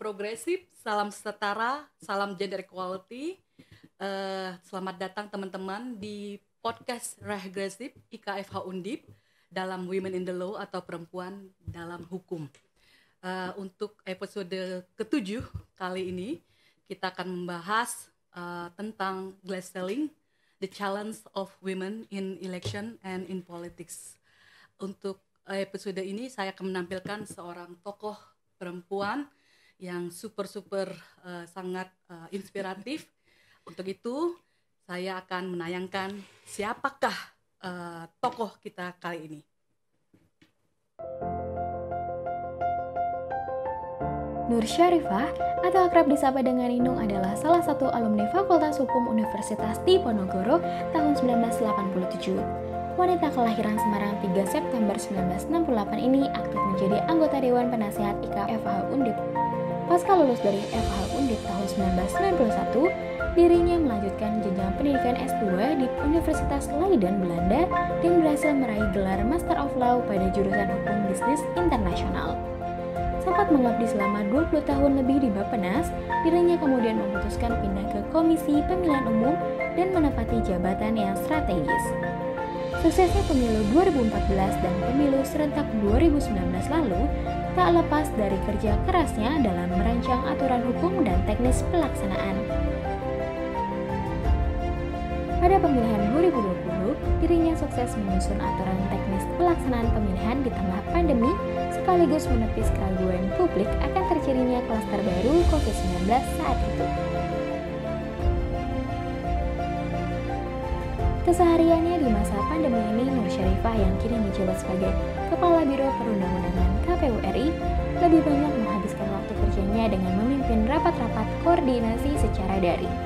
progresif, salam setara, salam gender equality. Uh, selamat datang teman-teman di podcast Regresif IKFH Undip dalam Women in the Law atau perempuan dalam hukum. Uh, untuk episode ketujuh kali ini kita akan membahas uh, tentang glass selling, the challenge of women in election and in politics. Untuk episode ini saya akan menampilkan seorang tokoh perempuan yang super super uh, sangat uh, inspiratif. Untuk itu saya akan menayangkan siapakah uh, tokoh kita kali ini. Nur Syarifah atau akrab disapa dengan Inung adalah salah satu alumni Fakultas Hukum Universitas Diponegoro tahun 1987. Wanita kelahiran Semarang 3 September 1968 ini aktif menjadi anggota Dewan Penasehat IKFH Undip Pasca lulus dari FH Undip tahun 1991, dirinya melanjutkan jenjang pendidikan S2 di Universitas Leiden, Belanda dan berhasil meraih gelar Master of Law pada jurusan Hukum Bisnis Internasional. Sempat mengabdi selama 20 tahun lebih di Bappenas, dirinya kemudian memutuskan pindah ke Komisi Pemilihan Umum dan menempati jabatan yang strategis. Suksesnya pemilu 2014 dan pemilu serentak 2019 lalu tak lepas dari kerja kerasnya dalam merancang aturan hukum dan teknis pelaksanaan. Pada pemilihan 2020, dirinya sukses menyusun aturan teknis pelaksanaan pemilihan di tengah pandemi sekaligus menepis keraguan publik akan terjadinya klaster baru COVID-19 saat itu. Kesehariannya di masa pandemi ini, Nur Syarifah yang kini menjabat sebagai Kepala Biro Perundang-undangan KPU RI lebih banyak menghabiskan waktu kerjanya dengan memimpin rapat-rapat koordinasi secara daring.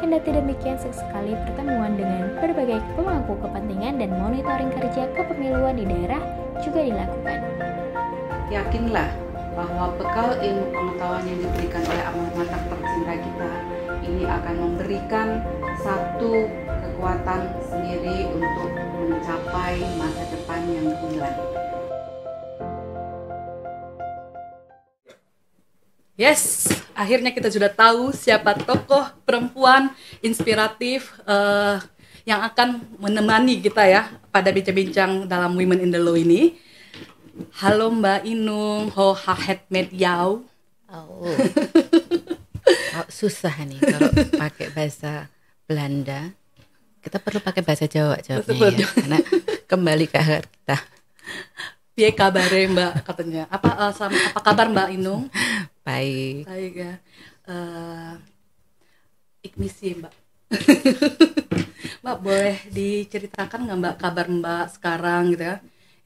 Kendati demikian, sesekali pertemuan dengan berbagai pemangku kepentingan dan monitoring kerja kepemiluan di daerah juga dilakukan. Yakinlah bahwa bekal ilmu pengetahuan yang diberikan oleh amal mata tercinta kita ini akan memberikan satu kekuatan sendiri untuk mencapai masa depan yang gemilang. Yes, akhirnya kita sudah tahu siapa tokoh perempuan inspiratif uh, yang akan menemani kita ya pada bincang-bincang dalam Women in the Law ini. Halo Mbak Inung, ho hahet med yau. Oh. oh, susah nih kalau pakai bahasa Belanda. Kita perlu pakai bahasa Jawa jawabnya ya, karena kembali ke akar kita. Piye kabare Mbak katanya? Apa uh, sama, apa kabar Mbak Inung? Baik. Baik ya. Uh, ikmisi Mbak. mbak boleh diceritakan nggak Mbak kabar Mbak sekarang gitu ya?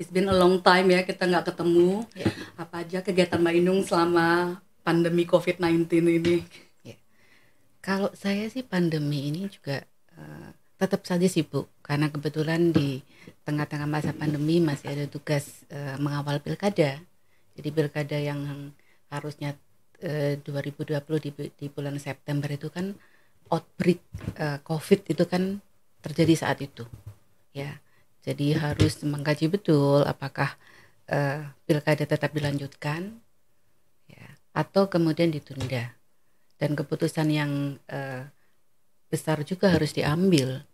It's been a long time ya kita nggak ketemu. Yeah. Apa aja kegiatan Mbak Inung selama pandemi COVID-19 ini? Yeah. Kalau saya sih pandemi ini juga uh, tetap saja sibuk karena kebetulan di tengah-tengah masa pandemi masih ada tugas uh, mengawal pilkada. Jadi pilkada yang harusnya uh, 2020 di, di bulan September itu kan outbreak uh, COVID itu kan terjadi saat itu. Ya jadi harus mengkaji betul apakah uh, pilkada tetap dilanjutkan ya, atau kemudian ditunda. Dan keputusan yang uh, besar juga harus diambil.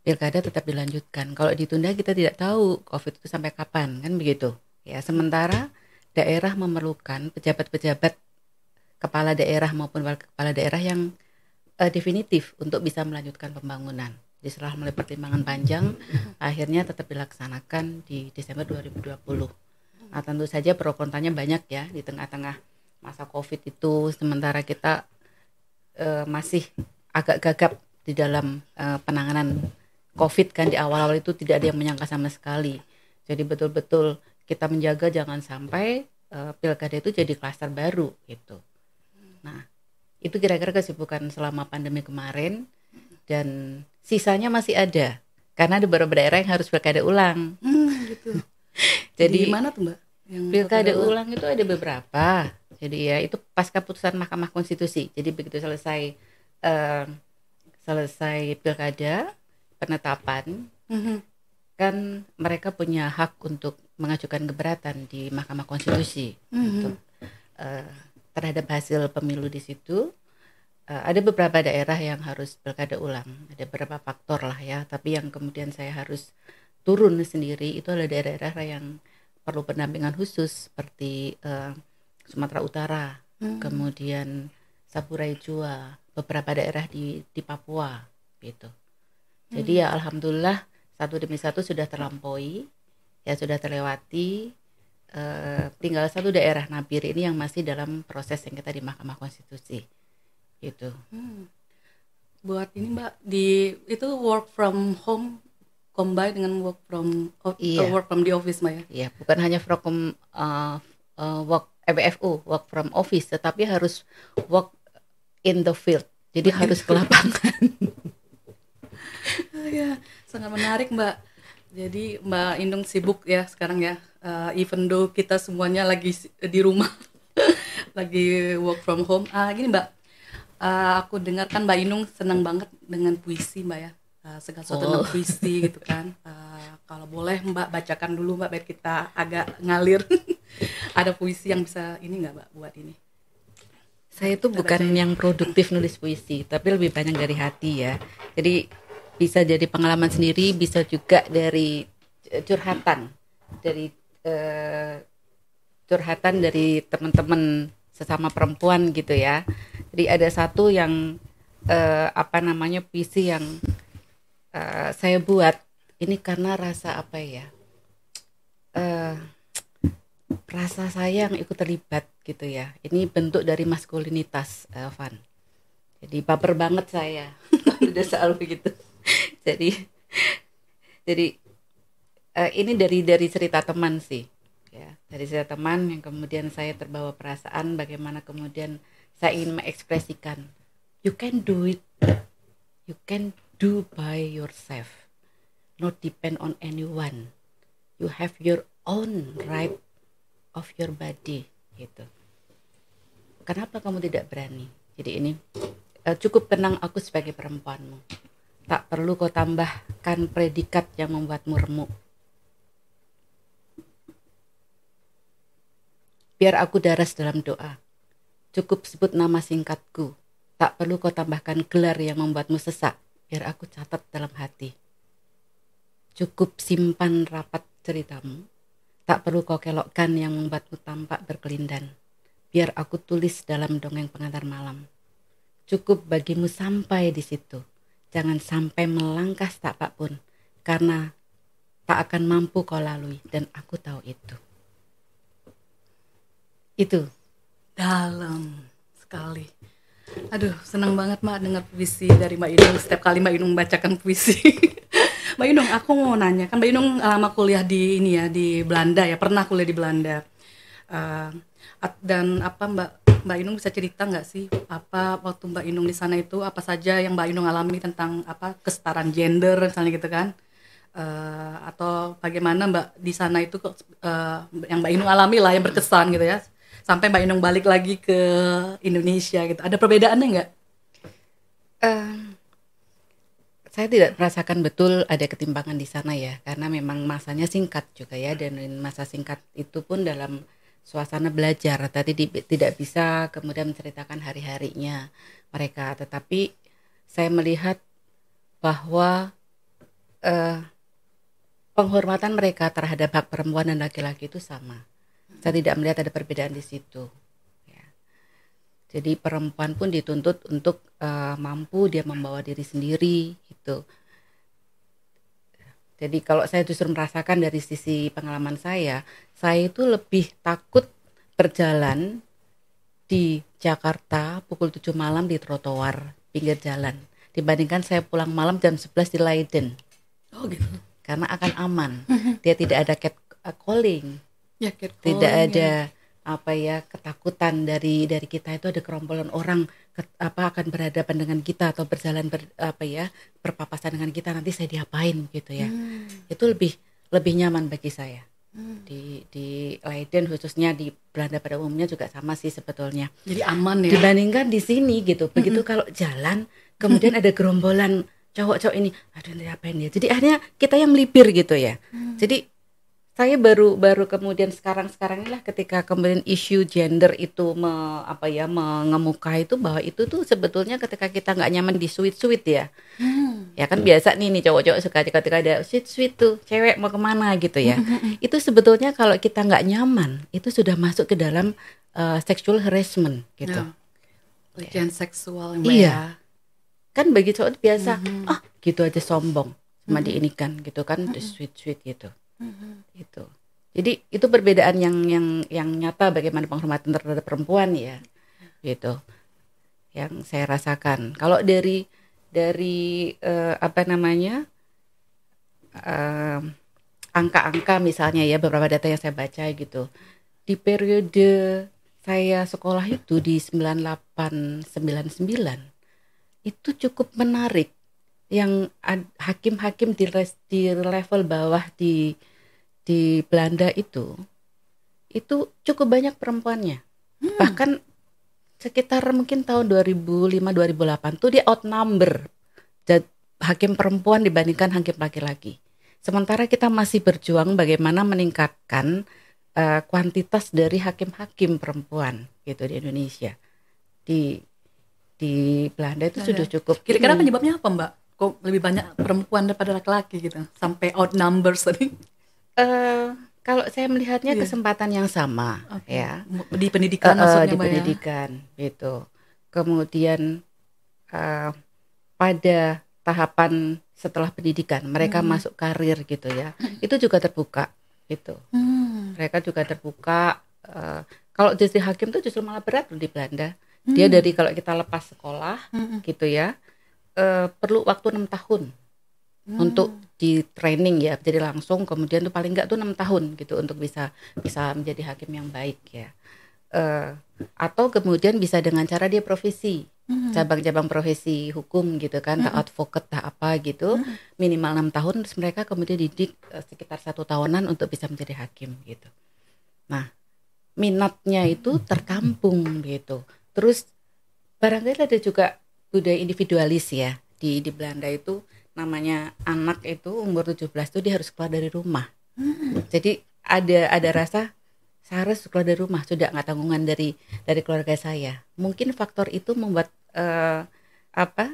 Pilkada tetap dilanjutkan. Kalau ditunda kita tidak tahu COVID itu sampai kapan, kan begitu. Ya, sementara daerah memerlukan pejabat-pejabat kepala daerah maupun kepala daerah yang uh, definitif untuk bisa melanjutkan pembangunan diserah melalui pertimbangan panjang akhirnya tetap dilaksanakan di Desember 2020 nah tentu saja pro kontranya banyak ya di tengah-tengah masa covid itu. Sementara kita uh, masih agak gagap di dalam uh, penanganan covid kan di awal-awal itu tidak ada yang menyangka sama sekali. Jadi betul-betul kita menjaga jangan sampai uh, pilkada itu jadi klaster baru gitu. Nah itu kira-kira kesibukan selama pandemi kemarin. Dan sisanya masih ada karena ada beberapa daerah yang harus pilkada ulang. Hmm, gitu. Jadi Di mana tuh mbak? Yang pilkada ulang? itu ada beberapa. Jadi ya itu pasca putusan Mahkamah Konstitusi. Jadi begitu selesai uh, selesai pilkada penetapan, mm -hmm. kan mereka punya hak untuk mengajukan keberatan di Mahkamah Konstitusi Mhm. untuk eh, terhadap hasil pemilu di situ. Eh, ada beberapa daerah yang harus pilkada ulang, ada beberapa faktor lah ya. Tapi yang kemudian saya harus turun sendiri itu adalah daerah-daerah yang perlu pendampingan khusus seperti eh, Sumatera Utara, Hmm. kemudian Saburai Jua, beberapa daerah di di Papua gitu. Jadi ya alhamdulillah satu demi satu sudah terlampaui, ya sudah terlewati. Eh, tinggal satu daerah Nabir ini yang masih dalam proses yang kita di Mahkamah Konstitusi, gitu. Hmm. Buat ini Mbak di itu work from home combine dengan work from o- Iya. work from the office Mbak ya. Ya bukan hanya from eh, eh, work EBFU work from office, tetapi harus work in the field. Jadi harus ke lapangan. Iya, sangat menarik Mbak. Jadi Mbak Indung sibuk ya sekarang ya. Eh, even though kita semuanya lagi di rumah, lagi work from home. Ah gini Mbak, eh, aku dengar kan Mbak Indung senang banget dengan puisi Mbak ya. Eh, segala sesuatu tentang Oh. puisi gitu kan. Eh, kalau boleh Mbak bacakan dulu Mbak biar kita agak ngalir. Ada puisi yang bisa ini nggak Mbak buat ini? Saya itu bukan yang produktif nulis puisi, tapi lebih banyak dari hati ya. Jadi bisa jadi pengalaman sendiri, bisa juga dari curhatan, dari eh, curhatan dari teman-teman sesama perempuan gitu ya. Jadi ada satu yang eh, apa namanya puisi yang eh, saya buat ini karena rasa apa ya? Eh, rasa saya yang ikut terlibat gitu ya. Ini bentuk dari maskulinitas, Van. Jadi baper banget saya. Udah selalu begitu. jadi jadi eh, ini dari dari cerita teman sih. Ya, dari cerita teman yang kemudian saya terbawa perasaan bagaimana kemudian saya ingin mengekspresikan you can do it. You can do by yourself. Not depend on anyone. You have your own right of your body gitu. Kenapa kamu tidak berani? Jadi ini eh, cukup tenang aku sebagai perempuanmu. Tak perlu kau tambahkan predikat yang membuatmu remuk. Biar aku daras dalam doa. Cukup sebut nama singkatku. Tak perlu kau tambahkan gelar yang membuatmu sesak. Biar aku catat dalam hati. Cukup simpan rapat ceritamu. Tak perlu kau kelokkan yang membuatmu tampak berkelindan. Biar aku tulis dalam dongeng pengantar malam. Cukup bagimu sampai di situ. Jangan sampai melangkah setapak pun. Karena tak akan mampu kau lalui dan aku tahu itu. Itu. Dalam sekali. Aduh, senang banget Mak dengar puisi dari Mbak Inung. Setiap kali Mbak Inung bacakan puisi. Mbak Inung, aku mau nanya. Kan Mbak Inung lama kuliah di ini ya, di Belanda ya. Pernah kuliah di Belanda. At- dan apa Mbak Mbak Inung bisa cerita nggak sih apa waktu Mbak Inung di sana itu apa saja yang Mbak Inung alami tentang apa kesetaraan gender misalnya gitu kan? Eh, atau bagaimana Mbak di sana itu eh, yang Mbak Inung alami lah yang berkesan gitu ya sampai Mbak Inung balik lagi ke Indonesia gitu ada perbedaannya nggak? Eh, saya tidak merasakan betul ada ketimpangan di sana ya, karena memang masanya singkat juga ya, dan masa singkat itu pun dalam suasana belajar. Tadi di- tidak bisa kemudian menceritakan hari-harinya mereka, tetapi saya melihat bahwa eh, penghormatan mereka terhadap hak perempuan dan laki-laki itu sama. Saya tidak melihat ada perbedaan di situ. Ya. Jadi perempuan pun dituntut untuk eh, mampu dia membawa diri sendiri gitu. Jadi kalau saya justru merasakan dari sisi pengalaman saya, saya itu lebih takut berjalan di Jakarta pukul 7 malam di trotoar pinggir jalan dibandingkan saya pulang malam jam 11 di Leiden Oh gitu. karena akan aman. Dia tidak ada cat calling, Ya catcalling, tidak ya. ada apa ya ketakutan dari dari kita itu ada gerombolan orang ke- apa akan berhadapan dengan kita atau berjalan ber, apa ya berpapasan dengan kita nanti saya diapain gitu ya. Hmm. itu lebih lebih nyaman bagi saya. Hmm. di di Leiden khususnya di Belanda pada umumnya juga sama sih sebetulnya. Jadi aman ya. dibandingkan di sini gitu. Begitu kalau jalan kemudian ada gerombolan cowok-cowok ini aduh ini apain ya? Jadi akhirnya kita yang melipir gitu ya. Jadi saya baru baru kemudian sekarang sekarang inilah ketika kemudian isu gender itu me, apa ya mengemuka itu bahwa itu tuh sebetulnya ketika kita nggak nyaman di sweet sweet ya ya kan biasa nih nih cowok-cowok suka ketika ada sweet sweet tuh cewek mau ke mana gitu ya itu sebetulnya kalau kita nggak nyaman itu sudah masuk ke dalam uh, sexual harassment gitu Ya. Pelecehan seksual Iya. ya. kan bagi cowok biasa Mhm. ah gitu aja sombong sama diinikan gitu kan the sweet sweet gitu itu jadi itu perbedaan yang yang yang nyata bagaimana penghormatan terhadap perempuan ya. Gitu. Yang saya rasakan. Kalau dari dari eh, apa namanya eh, angka-angka misalnya ya beberapa data yang saya baca gitu. Di periode saya sekolah itu di 98 99 itu cukup menarik. Yang hakim-hakim di, di level bawah di di Belanda itu itu cukup banyak perempuannya bahkan sekitar mungkin tahun 2005 2008 tuh dia outnumber hakim perempuan dibandingkan hakim laki-laki sementara kita masih berjuang bagaimana meningkatkan eh, kuantitas dari hakim-hakim perempuan gitu di Indonesia di di Belanda itu Ada. sudah cukup Kira-kira penyebabnya apa, Mbak? Kok lebih banyak perempuan daripada laki-laki gitu? Sampai outnumbers tadi. Eh, kalau saya melihatnya Iya. kesempatan yang sama Oke. ya Di pendidikan eh, maksudnya, di Mbak ya? pendidikan gitu kemudian eh, pada tahapan setelah pendidikan mereka Hmm. masuk karir gitu ya itu juga terbuka gitu Hmm. mereka juga terbuka eh, kalau jadi hakim tuh justru malah berat loh di Belanda dia Hmm. dari kalau kita lepas sekolah Hmm. gitu ya eh, perlu waktu enam tahun Hmm. untuk di training ya jadi langsung kemudian tuh paling enggak tuh enam tahun gitu untuk bisa bisa menjadi hakim yang baik ya Eh, atau kemudian bisa dengan cara dia profesi Hmm. cabang-cabang profesi hukum gitu kan tak advokat tak apa gitu Hmm. minimal enam tahun terus mereka kemudian didik eh, sekitar satu tahunan untuk bisa menjadi hakim gitu nah minatnya itu tertampung gitu terus barangkali ada juga budaya individualis ya di di Belanda itu namanya anak itu umur 17 tuh dia harus keluar dari rumah. Hmm. jadi ada ada rasa saya harus keluar dari rumah. Sudah nggak tanggungan dari dari keluarga saya. Mungkin faktor itu membuat eh, apa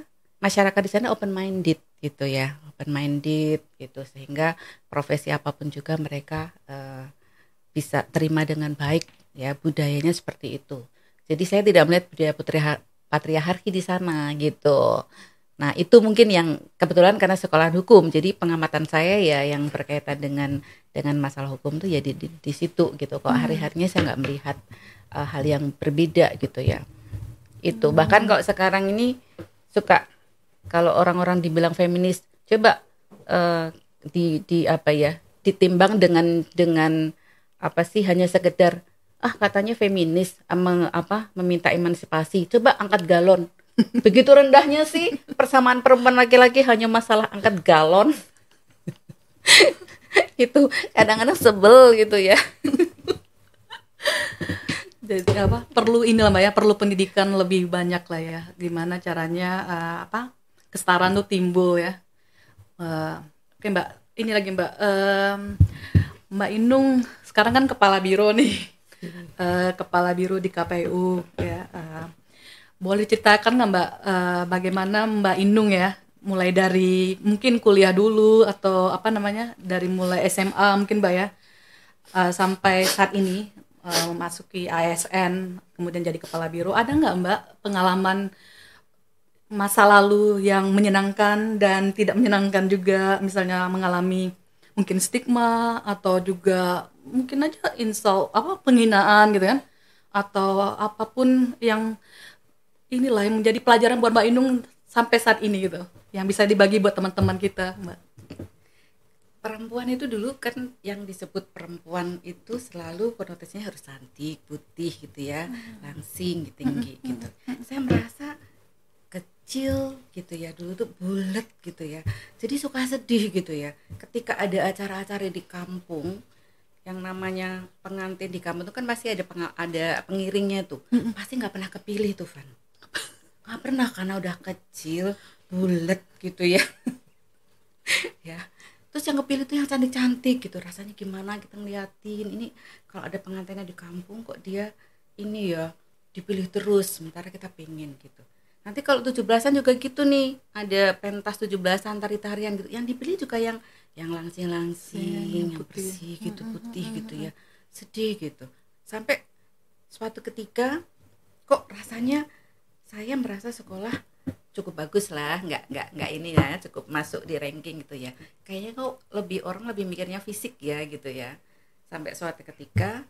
masyarakat di sana open minded gitu ya. Open minded gitu. Sehingga profesi apa pun juga mereka eh, bisa terima dengan baik ya budayanya seperti itu. Jadi saya tidak melihat budaya putri- patriarki di sana gitu nah itu mungkin yang kebetulan karena sekolah hukum. Jadi pengamatan saya ya yang berkaitan dengan dengan masalah hukum tuh ya di, di, di situ gitu. Kok hari harinya saya nggak melihat uh, hal yang berbeda gitu ya. Itu. Bahkan kalau sekarang ini suka kalau orang-orang dibilang feminis coba eh, di di apa ya ditimbang dengan dengan apa sih hanya sekedar ah katanya feminis ama apa meminta emansipasi. Coba angkat galon begitu rendahnya sih persamaan perempuan laki-laki hanya masalah angkat galon itu kadang-kadang sebel gitu ya Jadi apa? Perlu ini lah Mbak ya, perlu pendidikan lebih banyak lah ya. Gimana caranya eh, apa? Kesetaraan tuh timbul ya. Eh, oke Mbak, ini lagi Mbak. Em, Mbak Inung sekarang kan kepala biro nih. Eh, kepala biro di KPU ya. Eh, boleh ceritakan nggak Mbak eh, bagaimana Mbak Inung ya? Mulai dari mungkin kuliah dulu atau apa namanya? Dari mulai SMA mungkin Mbak ya. Eh, sampai saat ini eh, memasuki ASN kemudian jadi kepala biro. Ada nggak Mbak pengalaman masa lalu yang menyenangkan dan tidak menyenangkan juga? Misalnya mengalami mungkin stigma atau juga mungkin aja insult apa penghinaan gitu kan? Atau apa pun yang inilah yang menjadi pelajaran buat Mbak Inung sampai saat ini gitu yang bisa dibagi buat teman-teman kita Mbak perempuan itu dulu kan yang disebut perempuan itu selalu konotasinya harus cantik, putih gitu ya, langsing, tinggi gitu. Saya merasa kecil gitu ya dulu tuh bulat gitu ya. Jadi suka sedih gitu ya. Ketika ada acara-acara di kampung yang namanya pengantin di kampung itu kan pasti ada ada pengiringnya tuh. Pasti nggak pernah kepilih tuh, Van. Nggak pernah karena udah kecil, bulat gitu ya. Ya. Terus yang kepilih tuh yang cantik-cantik gitu. Rasanya gimana kita ngeliatin. Ini kalau ada pengantinnya di kampung kok dia ini ya dipilih terus. Sementara kita pengen gitu. Nanti kalau 17-an juga gitu nih. Ada pentas 17-an tari-tarian gitu. Yang dipilih juga yang yang langsing-langsing Ya, yang, yang putih. bersih gitu putih gitu ya. Sedih gitu. Sampai suatu ketika kok rasanya saya merasa sekolah cukup bagus lah nggak nggak nggak ini ya cukup masuk di ranking gitu ya. Kayaknya kok lebih orang lebih mikirnya fisik ya gitu ya. Sampai suatu ketika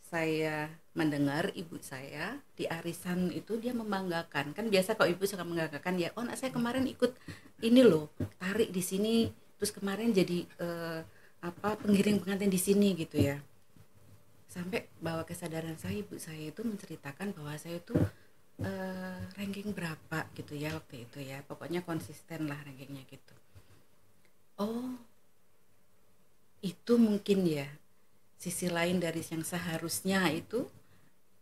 saya mendengar ibu saya di arisan itu dia membanggakan. Kan biasa kalau ibu suka membanggakan ya oh anak saya kemarin ikut ini loh tarik di sini terus kemarin jadi eh, apa pengiring pengantin di sini gitu ya. Sampai bawa kesadaran saya ibu saya itu menceritakan bahwa saya itu eh, ranking berapa gitu ya waktu itu ya. Pokoknya konsisten lah rankingnya gitu. Oh itu mungkin ya. Sisi lain dari yang seharusnya itu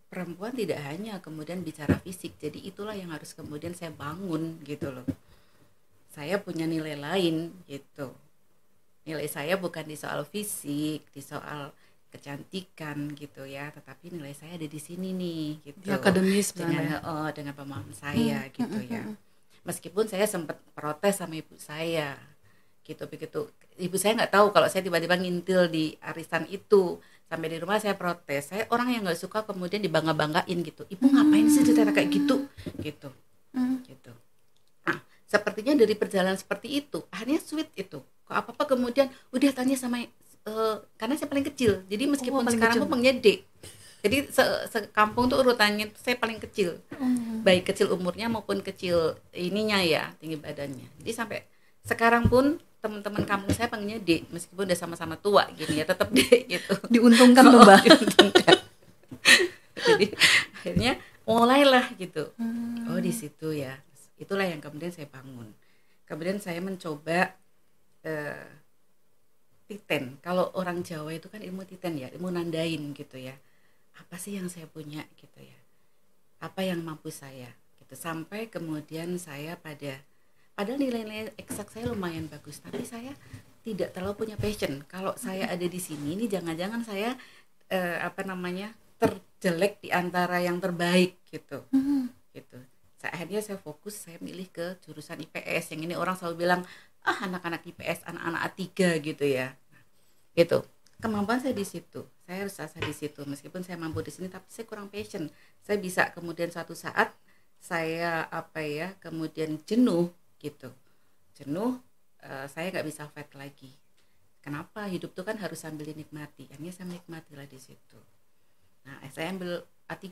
perempuan tidak hanya kemudian bicara fisik. Jadi itulah yang harus kemudian saya bangun gitu loh. Saya punya nilai lain gitu. Nilai saya bukan di soal fisik di soal kecantikan gitu ya tetapi nilai saya ada di sini nih gitu. Di akademis dengan oh, dengan pemahaman saya gitu ya. meskipun saya sempat protes sama ibu saya gitu begitu. Ibu saya nggak tahu kalau saya tiba-tiba ngintil di arisan itu. Sampai di rumah saya protes. Saya orang yang nggak suka kemudian dibangga banggain gitu. Ibu ngapain sih cerita kayak gitu? Gitu. Gitu. Nah sepertinya dari perjalanan seperti itu akhirnya sweet itu. Kok apa apa kemudian udah tanya sama eh, karena saya paling kecil. Jadi meskipun paling sekarang kecil. pun penggede jadi se sekampung tuh urutannya tuh saya paling kecil. Baik kecil umurnya maupun kecil ininya ya tinggi badannya. Jadi sampai sekarang pun teman-teman kampung saya panggilnya D meskipun udah sama-sama tua gini ya tetap D gitu. Diuntungkan tuh mbak. diuntungkan. jadi akhirnya mulailah gitu. Oh di situ ya. Itulah yang kemudian saya bangun. Kemudian saya mencoba eh, titen. Kalau orang Jawa itu kan ilmu titen ya ilmu nandain gitu ya. Apa sih yang saya punya gitu ya? Apa yang mampu saya gitu. Sampai kemudian saya pada padahal nilai-nilai eksak saya lumayan bagus tapi saya tidak terlalu punya passion. Kalau saya ada di sini ini jangan-jangan saya eh, apa namanya terjelek di antara yang terbaik gitu. Gitu. Saya akhirnya saya fokus saya milih ke jurusan IPS yang ini orang selalu bilang ah anak-anak IPS anak-anak A3 gitu ya. Gitu. Kemampuan saya di situ. Saya harus asah di situ. Meskipun saya mampu di sini tapi saya kurang passion. Saya bisa kemudian suatu saat saya apa ya kemudian jenuh gitu. Jenuh eh, saya nggak bisa fight lagi. Kenapa? Hidup tuh kan harus sambil dinikmati. Akhirnya saya menikmati lah di situ. Nah saya ambil A3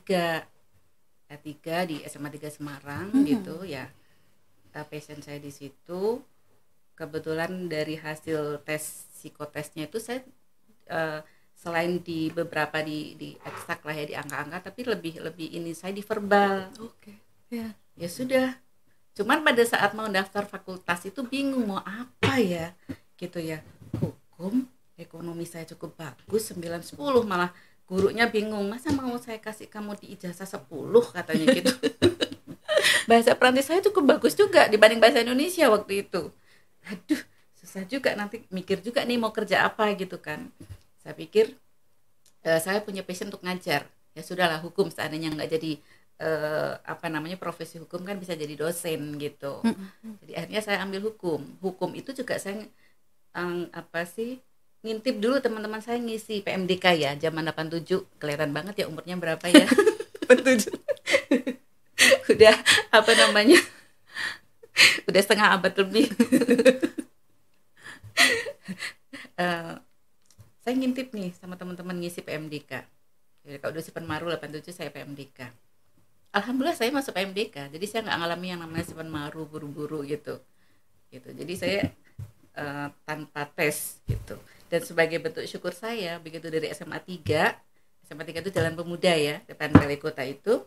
A3 di SMA 3 Semarang gitu ya. Eh, passion saya di situ kebetulan dari hasil tes psikotesnya itu saya eh, selain di beberapa di di eksak lah ya di angka-angka tapi lebih lebih ini saya di verbal. Oke. Ya. Ya sudah. Cuman pada saat mau daftar fakultas itu bingung mau apa ya gitu ya. Hukum ekonomi saya cukup bagus 9 10 malah gurunya bingung masa mau saya kasih kamu di ijazah 10 katanya gitu. Bahasa Perancis saya cukup bagus juga dibanding bahasa Indonesia waktu itu aduh susah juga nanti mikir juga nih mau kerja apa gitu kan. Saya pikir eh, saya punya passion untuk ngajar. Ya sudahlah hukum seandainya nggak jadi eh, apa namanya profesi hukum kan bisa jadi dosen gitu. Jadi akhirnya saya ambil hukum. Hukum itu juga saya ang- apa sih ngintip dulu teman-teman saya ngisi PMDK ya. Zaman 87 kelihatan banget ya umurnya berapa ya. 87 udah apa namanya udah setengah abad lebih. Eh, saya ngintip nih sama teman-teman ngisi PMDK jadi kalau udah Sipan Maru 87 saya PMDK Alhamdulillah saya masuk PMDK jadi saya nggak ngalami yang namanya Sipan Maru buru-buru gitu. Gitu. Jadi saya eh, tanpa tes gitu. Dan sebagai bentuk syukur saya begitu dari SMA 3 SMA 3 itu Jalan Pemuda ya depan Balai Kota itu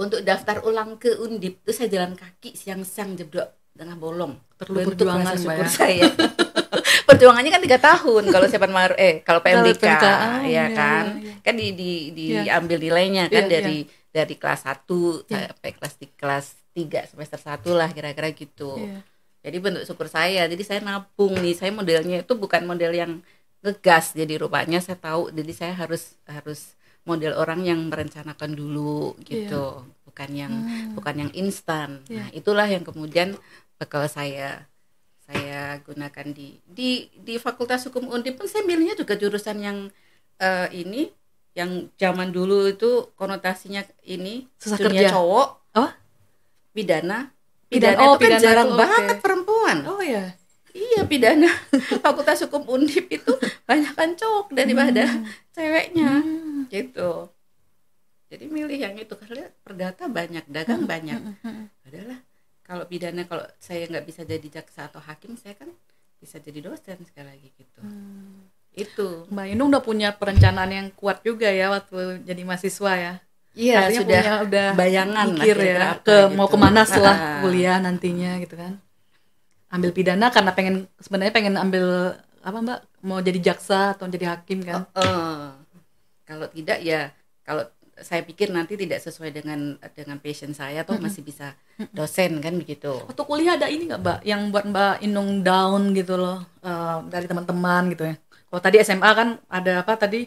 untuk daftar ulang ke Undip itu saya jalan kaki siang-siang jeblok tengah bolong Perlu perjuangan, syukur ya. saya perjuangannya kan tiga tahun kalau siapa maru eh kalau PMDK ah, ya iya, kan iya, iya. kan di, di Iya. diambil nilainya kan Iya, dari dari kelas 1 Iya. sampai kelas di kelas 3 semester 1 lah kira-kira gitu. Iya. Jadi bentuk syukur saya, jadi saya nabung nih. Saya modelnya itu bukan model yang ngegas. Jadi rupanya saya tahu, jadi saya harus harus model orang yang merencanakan dulu gitu, bukan yang Hmm. bukan yang instan. Iya. Nah, itulah yang kemudian bekal saya saya gunakan di di di Fakultas Hukum Undip pun saya milihnya juga jurusan yang eh, ini yang zaman dulu itu konotasinya ini Susah dunia kerja. cowok Apa? pidana Pidana- pidana, oh, itu kan pidana jarang itu, banget oke. perempuan Oh ya. iya pidana Fakultas Hukum Undip itu banyak kan cowok daripada ceweknya Hmm. Gitu jadi milih yang itu karena perdata banyak dagang banyak Hmm. adalah kalau pidana kalau saya nggak bisa jadi jaksa atau hakim saya kan bisa jadi dosen sekali lagi gitu Hmm. itu Mbak Inung udah punya perencanaan yang kuat juga ya waktu jadi mahasiswa ya. iya Artinya sudah punya udah bayangan lah mikir ya ke gitu. mau ke mana setelah Ah. kuliah nantinya gitu kan. Ambil pidana karena pengen sebenarnya pengen ambil apa Mbak mau jadi jaksa atau jadi hakim kan. Eh, kalau tidak ya kalau saya pikir nanti tidak sesuai dengan dengan passion saya atau masih bisa dosen kan begitu Waktu kuliah ada ini nggak Mbak yang buat Mbak Inung down gitu loh eh, dari teman-teman gitu ya. Kalau tadi SMA kan ada apa tadi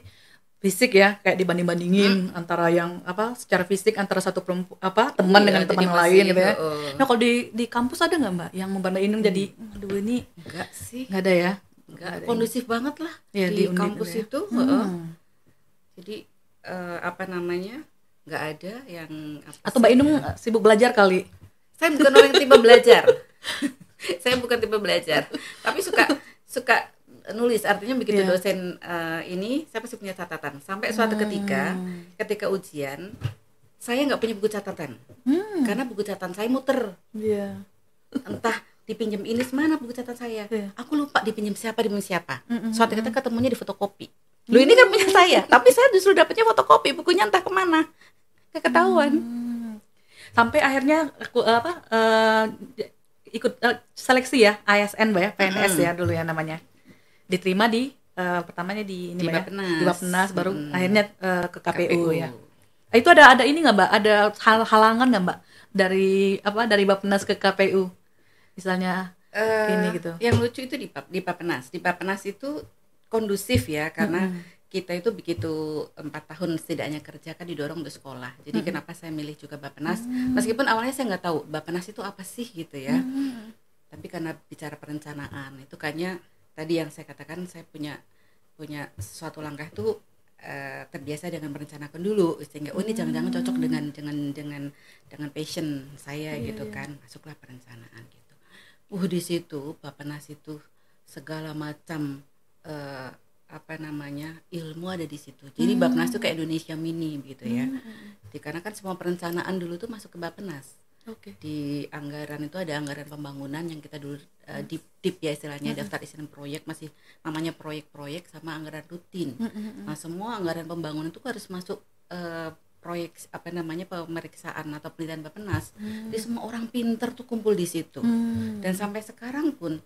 fisik ya kayak dibanding-bandingin antara yang apa secara fisik antara satu perempuan apa teman Iya, dengan teman lain gitu ya. heeh. Nah kalau di di kampus ada nggak Mbak yang Mbak Inung jadi aduh ini enggak sih nggak ada ya? enggak kondusif banget lah Iya, di, di kampus itu ya. itu. Hmm. Jadi eh, apa namanya nggak ada yang apa Atau Mbak Inung eh, sibuk belajar kali? saya bukan orang yang tipe belajar saya bukan tipe belajar tapi suka suka nulis artinya begitu Iya. dosen eh, ini saya pasti punya catatan sampai suatu ketika ketika ujian saya nggak punya buku catatan Hmm. karena buku catatan saya muter Iya. entah dipinjam ini mana buku catatan saya Iya. aku lupa dipinjam siapa dipinjam siapa Mm-mm. suatu ketika ketemunya di fotokopi lu ini kan punya saya tapi saya justru dapatnya fotokopi bukunya entah ke mana Nggak ketahuan Hmm. Sampai akhirnya aku eh, apa eh, ikut eh, seleksi ya ASN Mbak ya, PNS ya dulu ya namanya. Diterima di eh, pertamanya di ini Di ya, Bappenas. di Bappenas baru Mm. akhirnya eh, ke KPU, ya. Ah, Itu ada ada ini nggak Mbak? Ada hal halangan nggak Mbak dari apa dari Bappenas ke KPU? Misalnya Eh, Ini gitu. Yang lucu itu di di. Di Papenas itu kondusif ya karena kita itu begitu empat tahun setidaknya kerja kan didorong untuk sekolah. Jadi kenapa saya milih juga Bapenas? Meskipun awalnya saya nggak tahu Bapenas itu apa sih gitu ya. Tapi karena bicara perencanaan itu kayaknya tadi yang saya katakan saya punya punya suatu langkah itu eh, terbiasa dengan merencanakan dulu sehingga oh ini jangan-jangan cocok dengan dengan dengan dengan passion saya Iya, gitu iya. kan masuklah perencanaan gitu. Uh di situ Bapenas itu segala macam eh, apa namanya ilmu ada di situ. Jadi Bapenas itu kayak Indonesia mini gitu ya. Jadi, karena kan semua perencanaan dulu tuh masuk ke Bapenas Oke. di anggaran itu ada anggaran pembangunan yang kita dulu uh, dip dip ya istilahnya daftar isian proyek masih namanya proyek-proyek sama anggaran rutin. Nah semua anggaran pembangunan itu harus masuk uh, proyek apa namanya pemeriksaan atau penelitian Bapenas. Jadi semua orang pinter tuh kumpul di situ. Hmm. Dan sampai sekarang pun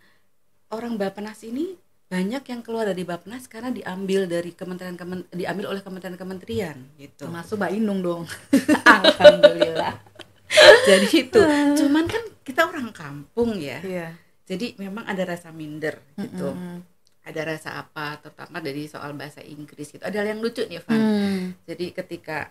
orang Bapenas ini banyak yang keluar dari Bapenas karena diambil dari kementerian kemen, diambil oleh kementerian-kementerian gitu. Termasuk Mbak Inung dong. Alhamdulillah. Jadi itu. Cuman kan kita orang kampung ya. Iya. Jadi memang ada rasa minder gitu. Mm-mm. Ada rasa apa terutama dari soal bahasa Inggris gitu. Ada yang lucu nih, Van. Hmm. Jadi ketika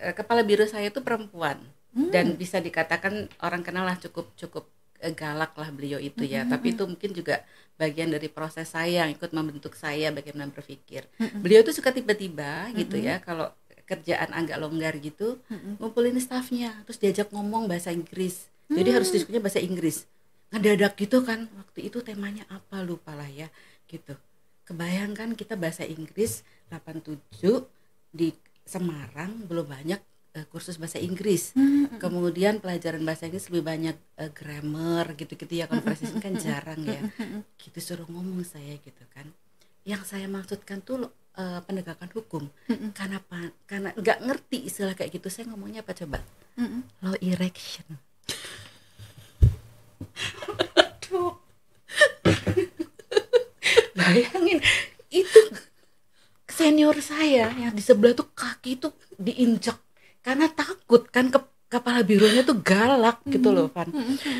eh, kepala biro saya itu perempuan Hmm. dan bisa dikatakan orang kenal lah cukup cukup galak lah beliau itu ya. Tapi itu mungkin juga bagian dari proses saya yang ikut membentuk saya bagaimana berpikir. Beliau itu suka tiba-tiba gitu ya kalau kerjaan agak longgar gitu ngumpulin staffnya terus diajak ngomong bahasa Inggris. Jadi harus diskusinya bahasa Inggris. Ngedadak gitu kan waktu itu temanya apa lupa lah ya gitu. Kebayangkan kita bahasa Inggris 87 di Semarang belum banyak eh, kursus bahasa Inggris. Kemudian pelajaran bahasa Inggris lebih banyak eh, grammar gitu-gitu ya konversi kan jarang ya. Gitu suruh ngomong saya gitu kan. Yang saya maksudkan tuh eh, penegakan hukum. Karena apa? Karena nggak ngerti istilah kayak gitu saya ngomongnya apa coba? Law erection. Aduh. Bayangin itu senior saya yang di sebelah tuh kaki itu diinjak karena takut kan ke kepala bironya tuh galak gitu loh Van.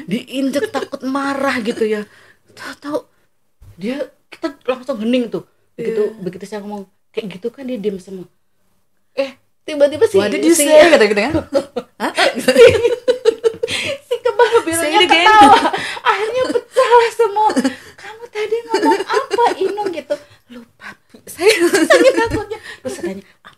Diinjek takut marah gitu ya. Tahu-tahu dia kita langsung hening tuh. Begitu begitu saya ngomong kayak gitu kan dia diam semua. Eh tiba-tiba sih did you si? Kata gitu kan. Hah? si kepala again. ketawa. Akhirnya pecah lah semua. Kamu tadi ngomong apa Inung? gitu. Lupa saya saya takutnya. Terus saya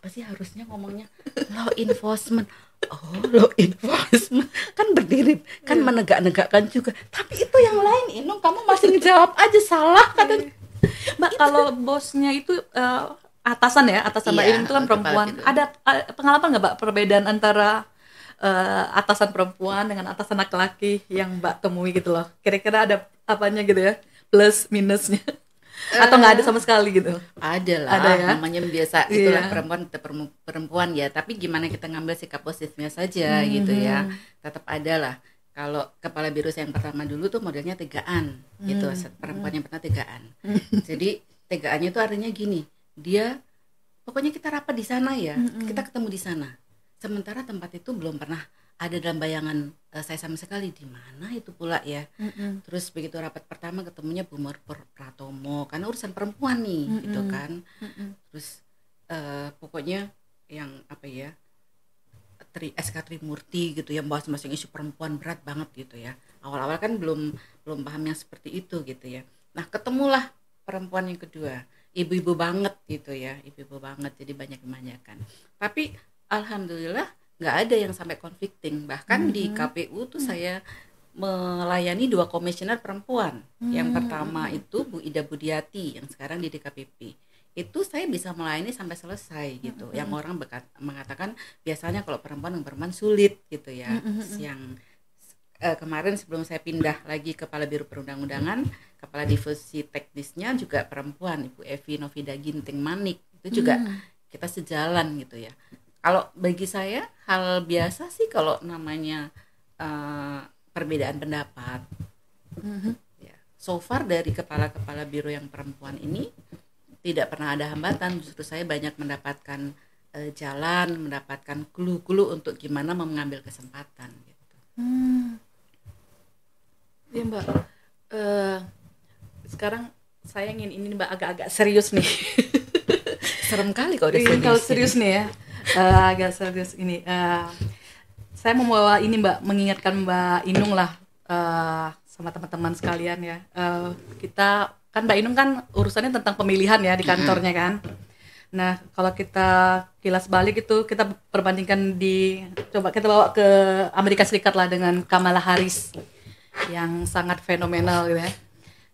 apa sih harusnya ngomongnya law enforcement oh law enforcement kan berdiri kan menegak-negakkan juga tapi itu yang lain Inung kamu masih ngejawab aja salah kata Mbak kalau bosnya itu eh, atasan ya, atasan Mbak Iya, Irin itu kan perempuan. biro. Ada eh, pengalaman nggak Mbak perbedaan antara eh, atasan perempuan dengan atasan laki-laki yang Mbak temui gitu loh? Kira-kira ada apanya gitu ya? Plus minusnya. Atau nggak ada sama sekali gitu? ada lah Ada ya? namanya biasa Iya. itulah perempuan tetap perempuan ya. Tapi gimana kita ngambil sikap positifnya saja gitu ya. tetap ada lah. Kalau kepala biru saya yang pertama dulu tuh modelnya tegaan gitu. Perempuan yang pernah tegaan. Jadi tegaannya itu artinya gini. Dia pokoknya kita rapat di sana ya. Kita ketemu di sana. Sementara tempat itu belum pernah ada dalam bayangan eh, saya sama sekali di mana itu pula ya? Terus begitu rapat pertama ketemunya Bu Mur Pratomo karena urusan perempuan nih gitu kan. Terus eh, pokoknya yang apa ya Tri SK Trimurti gitu ya bahas masing isu perempuan berat banget gitu ya. Awal-awal kan belum belum paham yang seperti itu gitu ya. Nah ketemulah perempuan yang kedua. Ibu-ibu banget gitu ya ibu-ibu banget jadi banyak kebanyakan. Tapi alhamdulillah nggak ada yang sampai conflicting. Bahkan di KPU tuh saya melayani dua komisioner perempuan. Yang pertama itu Bu Ida Budiati yang sekarang di DKPP itu saya bisa melayani sampai selesai gitu. Yang orang bekat- mengatakan biasanya kalau perempuan dengan perempuan sulit gitu ya. Yang eh, kemarin sebelum saya pindah lagi kepala biro perundang-undangan kepala divisi teknisnya juga perempuan. Ibu Evi Novida Ginting Manik. Itu juga kita sejalan gitu ya kalau bagi saya hal biasa sih kalau namanya eh, perbedaan pendapat. Ya so far dari kepala-kepala biro yang perempuan ini tidak pernah ada hambatan. Justru saya banyak mendapatkan eh, jalan mendapatkan clue-clue untuk gimana mengambil kesempatan gitu. Iya Mbak. Eh, sekarang saya ingin ini Mbak agak-agak serius nih. serem kali kalau udah serius kalau serius nih ya, Eh, agak serius ini. Eh, saya membawa ini Mbak, mengingatkan Mbak Inung lah eh, sama teman-teman sekalian ya. Eh, kita kan Mbak Inung kan urusannya tentang pemilihan ya di kantornya kan. Nah, kalau kita kilas balik itu kita perbandingkan di coba kita bawa ke Amerika Serikat lah dengan Kamala Harris yang sangat fenomenal gitu ya.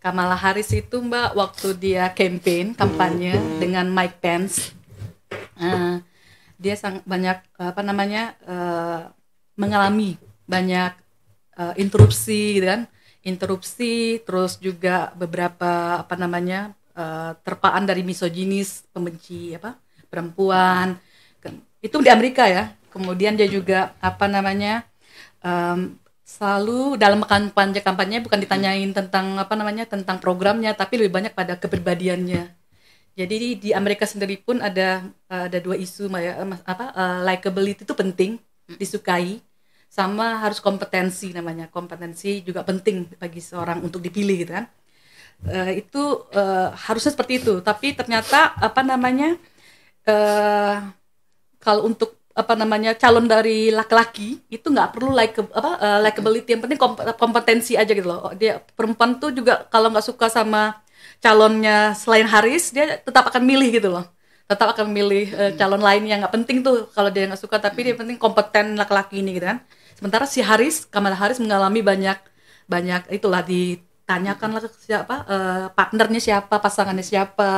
Kamala Harris itu Mbak waktu dia campaign kampanye dengan Mike Pence eh, dia sangat banyak apa namanya eh, mengalami banyak eh, interupsi gitu kan. Interupsi terus juga beberapa apa namanya eh, terpaan dari misoginis pembenci apa perempuan. Itu di Amerika ya. Kemudian dia juga apa namanya em, selalu dalam kampanye kampanye bukan ditanyain tentang apa namanya tentang programnya tapi lebih banyak pada kepribadiannya jadi di, di Amerika sendiri pun ada ada dua isu ya, Mas- apa eh, likability itu penting disukai sama harus kompetensi namanya. Kompetensi juga penting bagi seorang untuk dipilih gitu kan. Eh, itu eh, harusnya seperti itu. Tapi ternyata apa namanya eh kalau untuk apa namanya calon dari laki-laki itu nggak perlu like apa eh, likability yang penting kom- kompetensi aja gitu loh. Oh, dia perempuan tuh juga kalau nggak suka sama calonnya selain Haris dia tetap akan milih gitu loh. Tetap akan memilih eh, calon lain yang nggak penting tuh kalau dia nggak suka tapi dia penting kompeten laki-laki ini gitu kan. Sementara si Haris Kamala Haris mengalami banyak banyak itulah ditanyakan lah siapa eh, partnernya siapa pasangannya siapa.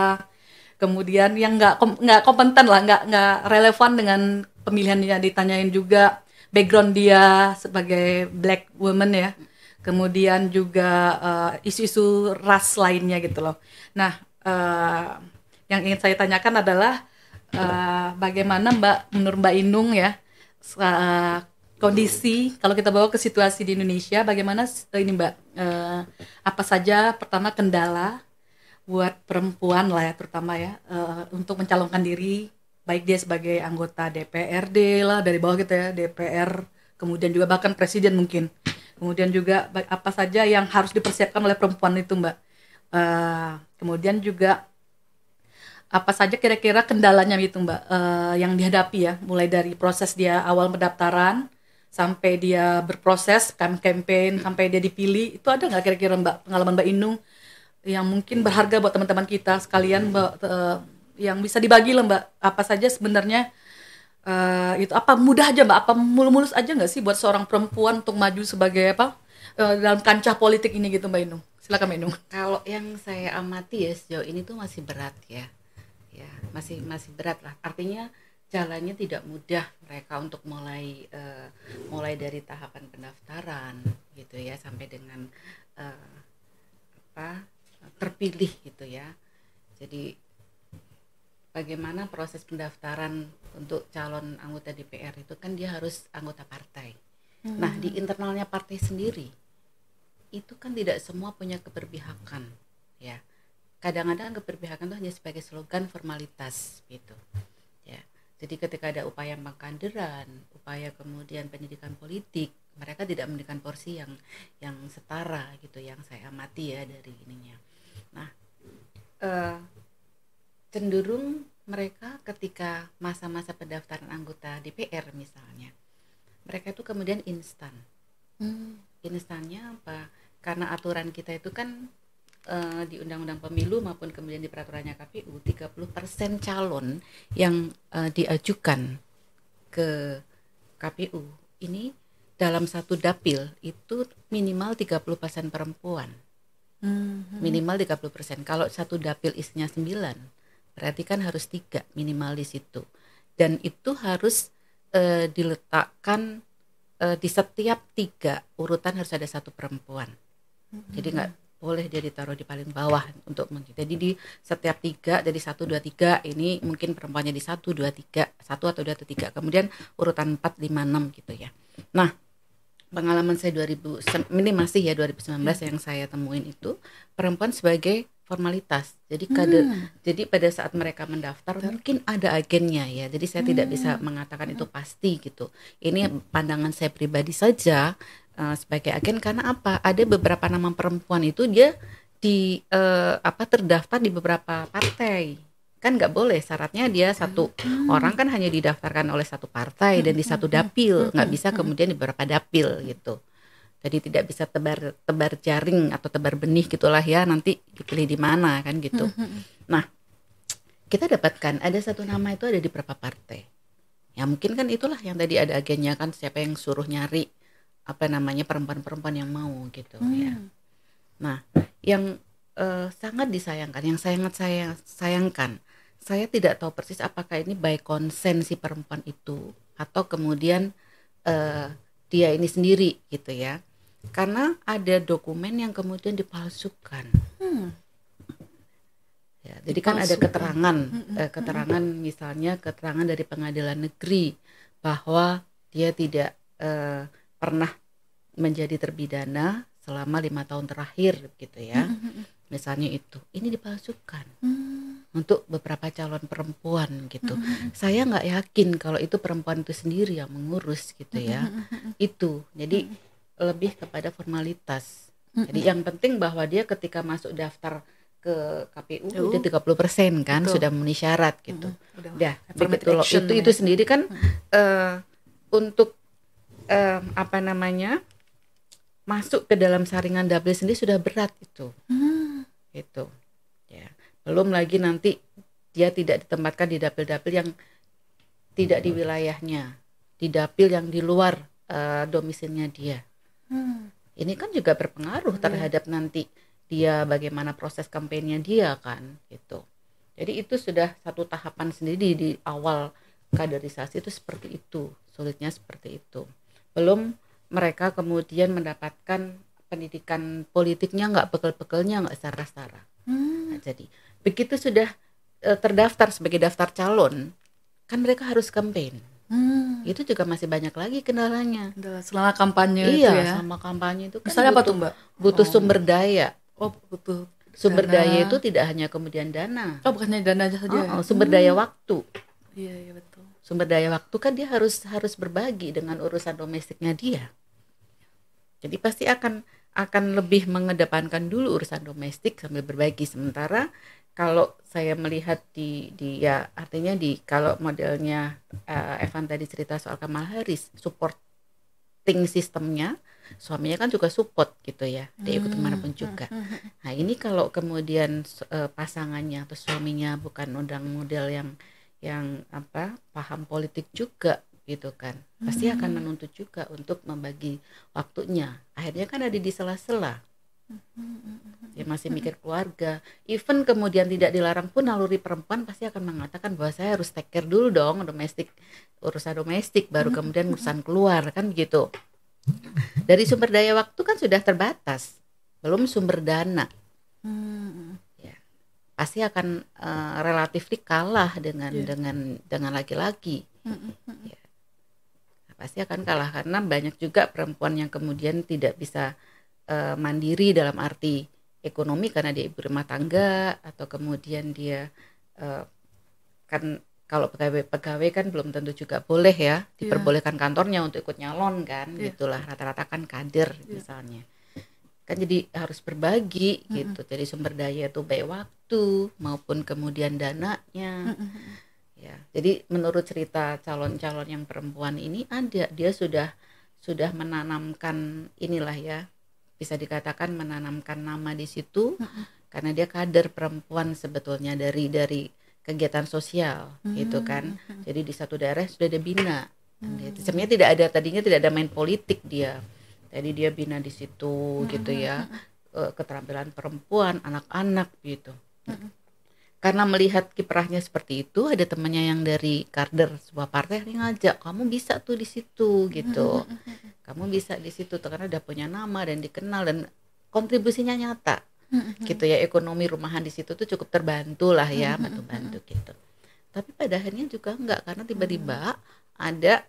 Kemudian yang nggak kom- nggak kompeten lah nggak nggak relevan dengan pemilihan yang ditanyain juga background dia sebagai black woman ya kemudian juga eh, isu-isu ras lainnya gitu loh. Nah eh, yang ingin saya tanyakan adalah eh, bagaimana mbak menurut mbak Inung ya eh, kondisi kalau kita bawa ke situasi di Indonesia bagaimana s- ini mbak eh, apa saja pertama kendala buat perempuan lah ya terutama ya eh, untuk mencalonkan diri baik dia sebagai anggota DPRD lah dari bawah gitu ya DPR kemudian juga bahkan presiden mungkin kemudian juga apa saja yang harus dipersiapkan oleh perempuan itu mbak? Eh, kemudian juga apa saja kira-kira kendalanya gitu mbak eh, yang dihadapi ya? Mulai dari proses dia awal pendaftaran sampai dia berproses kan campaign sampai dia dipilih. Itu ada nggak kira-kira mbak pengalaman mbak Inung yang mungkin berharga buat teman-teman kita sekalian mbak eh, yang bisa dibagi lah mbak? Apa saja sebenarnya eh, itu apa mudah aja mbak? Apa mulus-mulus aja nggak sih buat seorang perempuan untuk maju sebagai apa? Eh, dalam kancah politik ini gitu mbak Inung. Silakan mbak Inung. Kalau yang saya amati ya sejauh ini tuh masih berat ya, ya masih masih berat lah. Artinya jalannya tidak mudah mereka untuk mulai eh, mulai dari tahapan pendaftaran gitu ya sampai dengan eh, apa terpilih gitu ya. Jadi bagaimana proses pendaftaran untuk calon anggota DPR itu kan dia harus anggota partai. Nah di internalnya partai sendiri itu kan tidak semua punya keberpihakan ya. Kadang-kadang keberpihakan itu hanya sebagai slogan formalitas gitu ya. Jadi ketika ada upaya pengkaderan upaya kemudian pendidikan politik mereka tidak memberikan porsi yang yang setara gitu yang saya amati ya dari ininya. Nah eh, cenderung mereka ketika masa-masa pendaftaran anggota DPR misalnya mereka itu kemudian instan. Instannya apa? Karena aturan kita itu kan eh, di undang-undang pemilu maupun kemudian di peraturannya KPU 30% calon yang eh, diajukan ke KPU ini dalam satu dapil itu minimal 30% perempuan. Minimal 30% kalau satu dapil isinya 9 berarti kan harus tiga minimal di situ. Dan itu harus eh, diletakkan eh, di setiap tiga urutan harus ada satu perempuan. Jadi nggak boleh dia ditaruh di paling bawah untuk jadi di setiap tiga jadi satu dua tiga ini mungkin perempuannya di satu dua tiga satu atau dua atau tiga. Kemudian urutan empat lima enam gitu ya. Nah pengalaman saya 2000 sem- ini masih ya 2019 yang saya temuin itu perempuan sebagai formalitas. Jadi kader jadi pada saat mereka mendaftar mungkin ada agennya ya. Jadi saya tidak bisa mengatakan itu pasti gitu. Ini pandangan saya pribadi saja eh, sebagai agen karena apa? Ada beberapa nama perempuan itu dia di eh, apa terdaftar di beberapa partai. Kan nggak boleh syaratnya dia satu orang kan hanya didaftarkan oleh satu partai dan di satu dapil. Nggak bisa kemudian di beberapa dapil gitu jadi tidak bisa tebar tebar jaring atau tebar benih gitulah ya nanti dipilih di mana kan gitu. Nah kita dapatkan ada satu nama itu ada di beberapa partai. Ya mungkin kan itulah yang tadi ada agennya kan siapa yang suruh nyari apa namanya perempuan-perempuan yang mau gitu ya. Nah yang eh, sangat disayangkan yang sangat saya sayangkan saya tidak tahu persis apakah ini by konsen si perempuan itu atau kemudian eh, dia ini sendiri gitu ya karena ada dokumen yang kemudian dipalsukan. Ya jadi kan ada keterangan eh, keterangan misalnya keterangan dari pengadilan negeri bahwa dia tidak eh, pernah menjadi terpidana selama lima tahun terakhir gitu ya. Misalnya itu. Ini dipalsukan untuk beberapa calon perempuan gitu. Saya nggak yakin kalau itu perempuan itu sendiri yang mengurus gitu ya. itu. Jadi lebih kepada formalitas jadi yang penting bahwa dia ketika masuk daftar ke KPU Oh. udah 30% kan Betul. sudah memenuhi syarat gitu Udah. Udah, begitu loh. Itu ya. itu sendiri kan eh, untuk eh, apa namanya masuk ke dalam saringan dapil sendiri sudah berat itu, itu. Ya, belum lagi nanti dia tidak ditempatkan di dapil-dapil yang tidak di wilayahnya, di dapil yang di luar eh, domisilinya dia. Ini kan juga berpengaruh terhadap nanti dia bagaimana proses kampanyenya dia kan, gitu. Jadi itu sudah satu tahapan sendiri di awal kaderisasi itu seperti itu, sulitnya seperti itu. Belum mereka kemudian mendapatkan pendidikan politiknya nggak bekal-bekalnya nggak setara-setara. Nah, jadi begitu sudah eh, terdaftar sebagai daftar calon, kan mereka harus campaign. Itu juga masih banyak lagi kendalanya. Selama kampanye itu iya, ya sama kampanye itu kan misalnya apa butuh, tuh mbak butuh Oh. sumber daya. oh butuh Sumber Dana. daya itu tidak hanya kemudian dana. oh bukannya dana aja saja ya? Oh, oh, sumber daya waktu. Iya, iya betul. Sumber daya waktu kan dia harus harus berbagi dengan urusan domestiknya dia. Jadi pasti akan akan lebih mengedepankan dulu urusan domestik sambil berbagi sementara kalau saya melihat di di ya artinya di kalau modelnya uh, Evan tadi cerita soal Kamal Harris supporting sistemnya suaminya kan juga support gitu ya dia ikut ke mana pun juga. nah ini kalau kemudian uh, pasangannya atau suaminya bukan undang model yang yang apa paham politik juga gitu kan pasti akan menuntut juga untuk membagi waktunya. Akhirnya kan ada di sela-sela dia masih mikir keluarga. Even kemudian tidak dilarang pun naluri perempuan pasti akan mengatakan bahwa saya harus take care dulu dong domestik urusan domestik baru kemudian urusan keluar kan begitu. Dari sumber daya waktu kan sudah terbatas belum sumber dana. Ya pasti akan uh, relatif kalah dengan yeah. dengan dengan laki-laki. Ya. pasti akan kalah karena banyak juga perempuan yang kemudian tidak bisa uh, mandiri dalam arti ekonomi karena dia ibu rumah tangga atau kemudian dia uh, kan kalau pegawai pegawai kan belum tentu juga boleh ya iya. diperbolehkan kantornya untuk ikut nyalon kan yeah. gitulah rata-rata kan kader yeah. misalnya kan jadi harus berbagi mm -hmm. gitu jadi sumber daya itu baik waktu maupun kemudian dananya mm -hmm. ya jadi menurut cerita calon-calon yang perempuan ini ada dia sudah sudah menanamkan inilah ya bisa dikatakan menanamkan nama di situ hmm. karena dia kader perempuan sebetulnya dari dari kegiatan sosial hmm. gitu kan jadi di satu daerah sudah ada bina hmm. sebenarnya tidak ada tadinya tidak ada main politik dia jadi dia bina di situ hmm. gitu ya eh, keterampilan perempuan anak-anak gitu hmm. Karena melihat kiprahnya seperti itu ada temannya yang dari kader sebuah partai yang ngajak kamu bisa tuh di situ gitu. Kamu bisa di situ karena udah punya nama dan dikenal dan kontribusinya nyata gitu ya. Ekonomi rumahan di situ tuh cukup terbantu lah ya bantu bantu gitu. Tapi pada akhirnya juga enggak karena tiba-tiba ada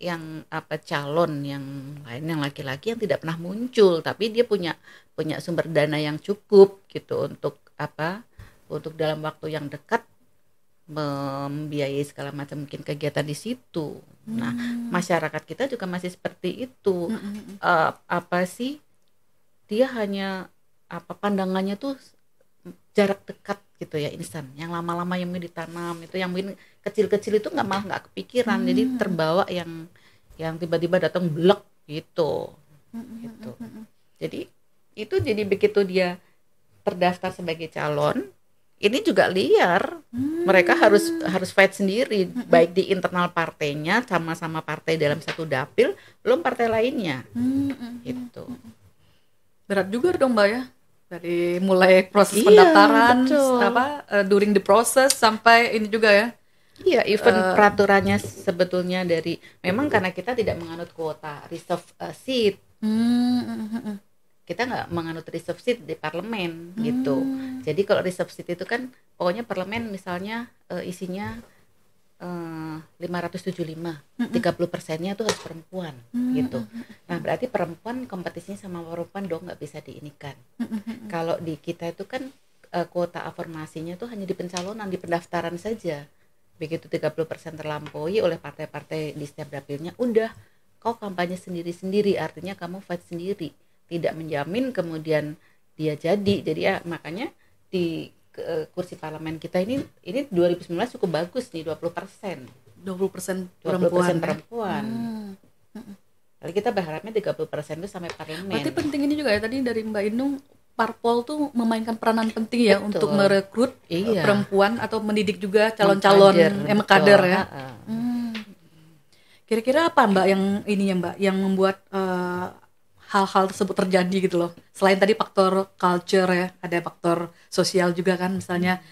yang apa calon yang lain yang laki-laki yang tidak pernah muncul tapi dia punya punya sumber dana yang cukup gitu untuk apa untuk dalam waktu yang dekat membiayai segala macam mungkin kegiatan di situ. Nah, hmm. Nah, masyarakat kita juga masih seperti itu. Hmm. Uh, apa sih? Dia hanya apa pandangannya tuh jarak dekat gitu ya instan. Yang lama-lama yang ditanam itu yang mungkin kecil-kecil itu nggak malah nggak kepikiran. Hmm. Jadi terbawa yang yang tiba-tiba datang blek gitu. Hmm. Gitu. Jadi itu jadi begitu dia terdaftar sebagai calon ini juga liar. Hmm. Mereka harus harus fight sendiri, hmm. baik di internal partainya sama-sama partai dalam satu dapil, belum partai lainnya. Hmm. Itu. Berat juga dong, Mbak ya. Dari mulai proses iya, pendaftaran, betul. apa uh, during the process sampai ini juga ya. Iya, even uh, peraturannya sebetulnya dari memang karena kita tidak menganut kuota reserve uh, seat. Hmm kita nggak menganut reserve seat di parlemen gitu. hmm. gitu. Jadi kalau reserve seat itu kan pokoknya parlemen misalnya uh, isinya uh, 575, hmm. 30 persennya itu harus perempuan hmm. gitu. Nah berarti perempuan kompetisinya sama perempuan dong nggak bisa diinikan. Hmm. Kalau di kita itu kan uh, kuota afirmasinya tuh hanya di pencalonan, di pendaftaran saja. Begitu 30 persen terlampaui oleh partai-partai di setiap dapilnya, udah kau kampanye sendiri-sendiri, artinya kamu fight sendiri tidak menjamin kemudian dia jadi jadi ya makanya di ke, kursi parlemen kita ini ini 2019 cukup bagus nih 20 persen 20 persen perempuan 20 perempuan hmm. Lalu kita berharapnya 30 persen itu sampai parlemen berarti penting ini juga ya tadi dari Mbak Inung parpol tuh memainkan peranan penting ya Betul. untuk merekrut iya. perempuan atau mendidik juga calon-calon yang kader ya. Hmm. Kira-kira apa Mbak yang ini ya Mbak yang membuat uh, hal-hal tersebut terjadi gitu loh. Selain tadi faktor culture ya ada faktor sosial juga kan misalnya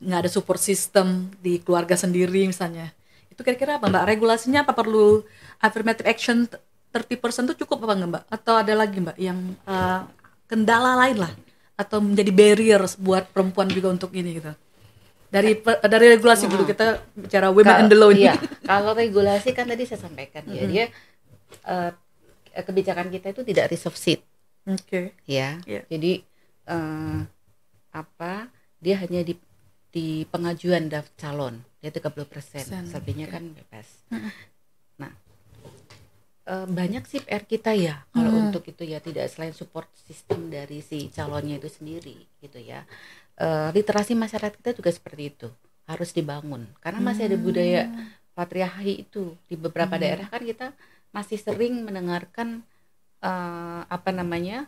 nggak ada support system di keluarga sendiri misalnya. Itu kira-kira apa mbak? Regulasinya apa? Perlu affirmative action 30% itu cukup apa enggak mbak? Atau ada lagi mbak yang uh, kendala lain lah? Atau menjadi barrier buat perempuan juga untuk ini gitu? Dari dari regulasi dulu kita bicara women Kalo, in the law ini. Iya, kalau regulasi kan tadi saya sampaikan mm -hmm. ya dia uh, kebijakan kita itu tidak reserve seat. Oke. Okay. Ya. Yeah. Jadi uh, apa? Dia hanya di di pengajuan daftar calon dia 30 persen, selebihnya oke. kan bebas. Nah, eh, banyak sih PR kita ya kalau Mm. untuk itu ya tidak selain support sistem dari si calonnya itu sendiri gitu ya. Eh, literasi masyarakat kita juga seperti itu harus dibangun karena masih ada budaya patriarki itu di beberapa Hmm. daerah kan kita masih sering mendengarkan eh, apa namanya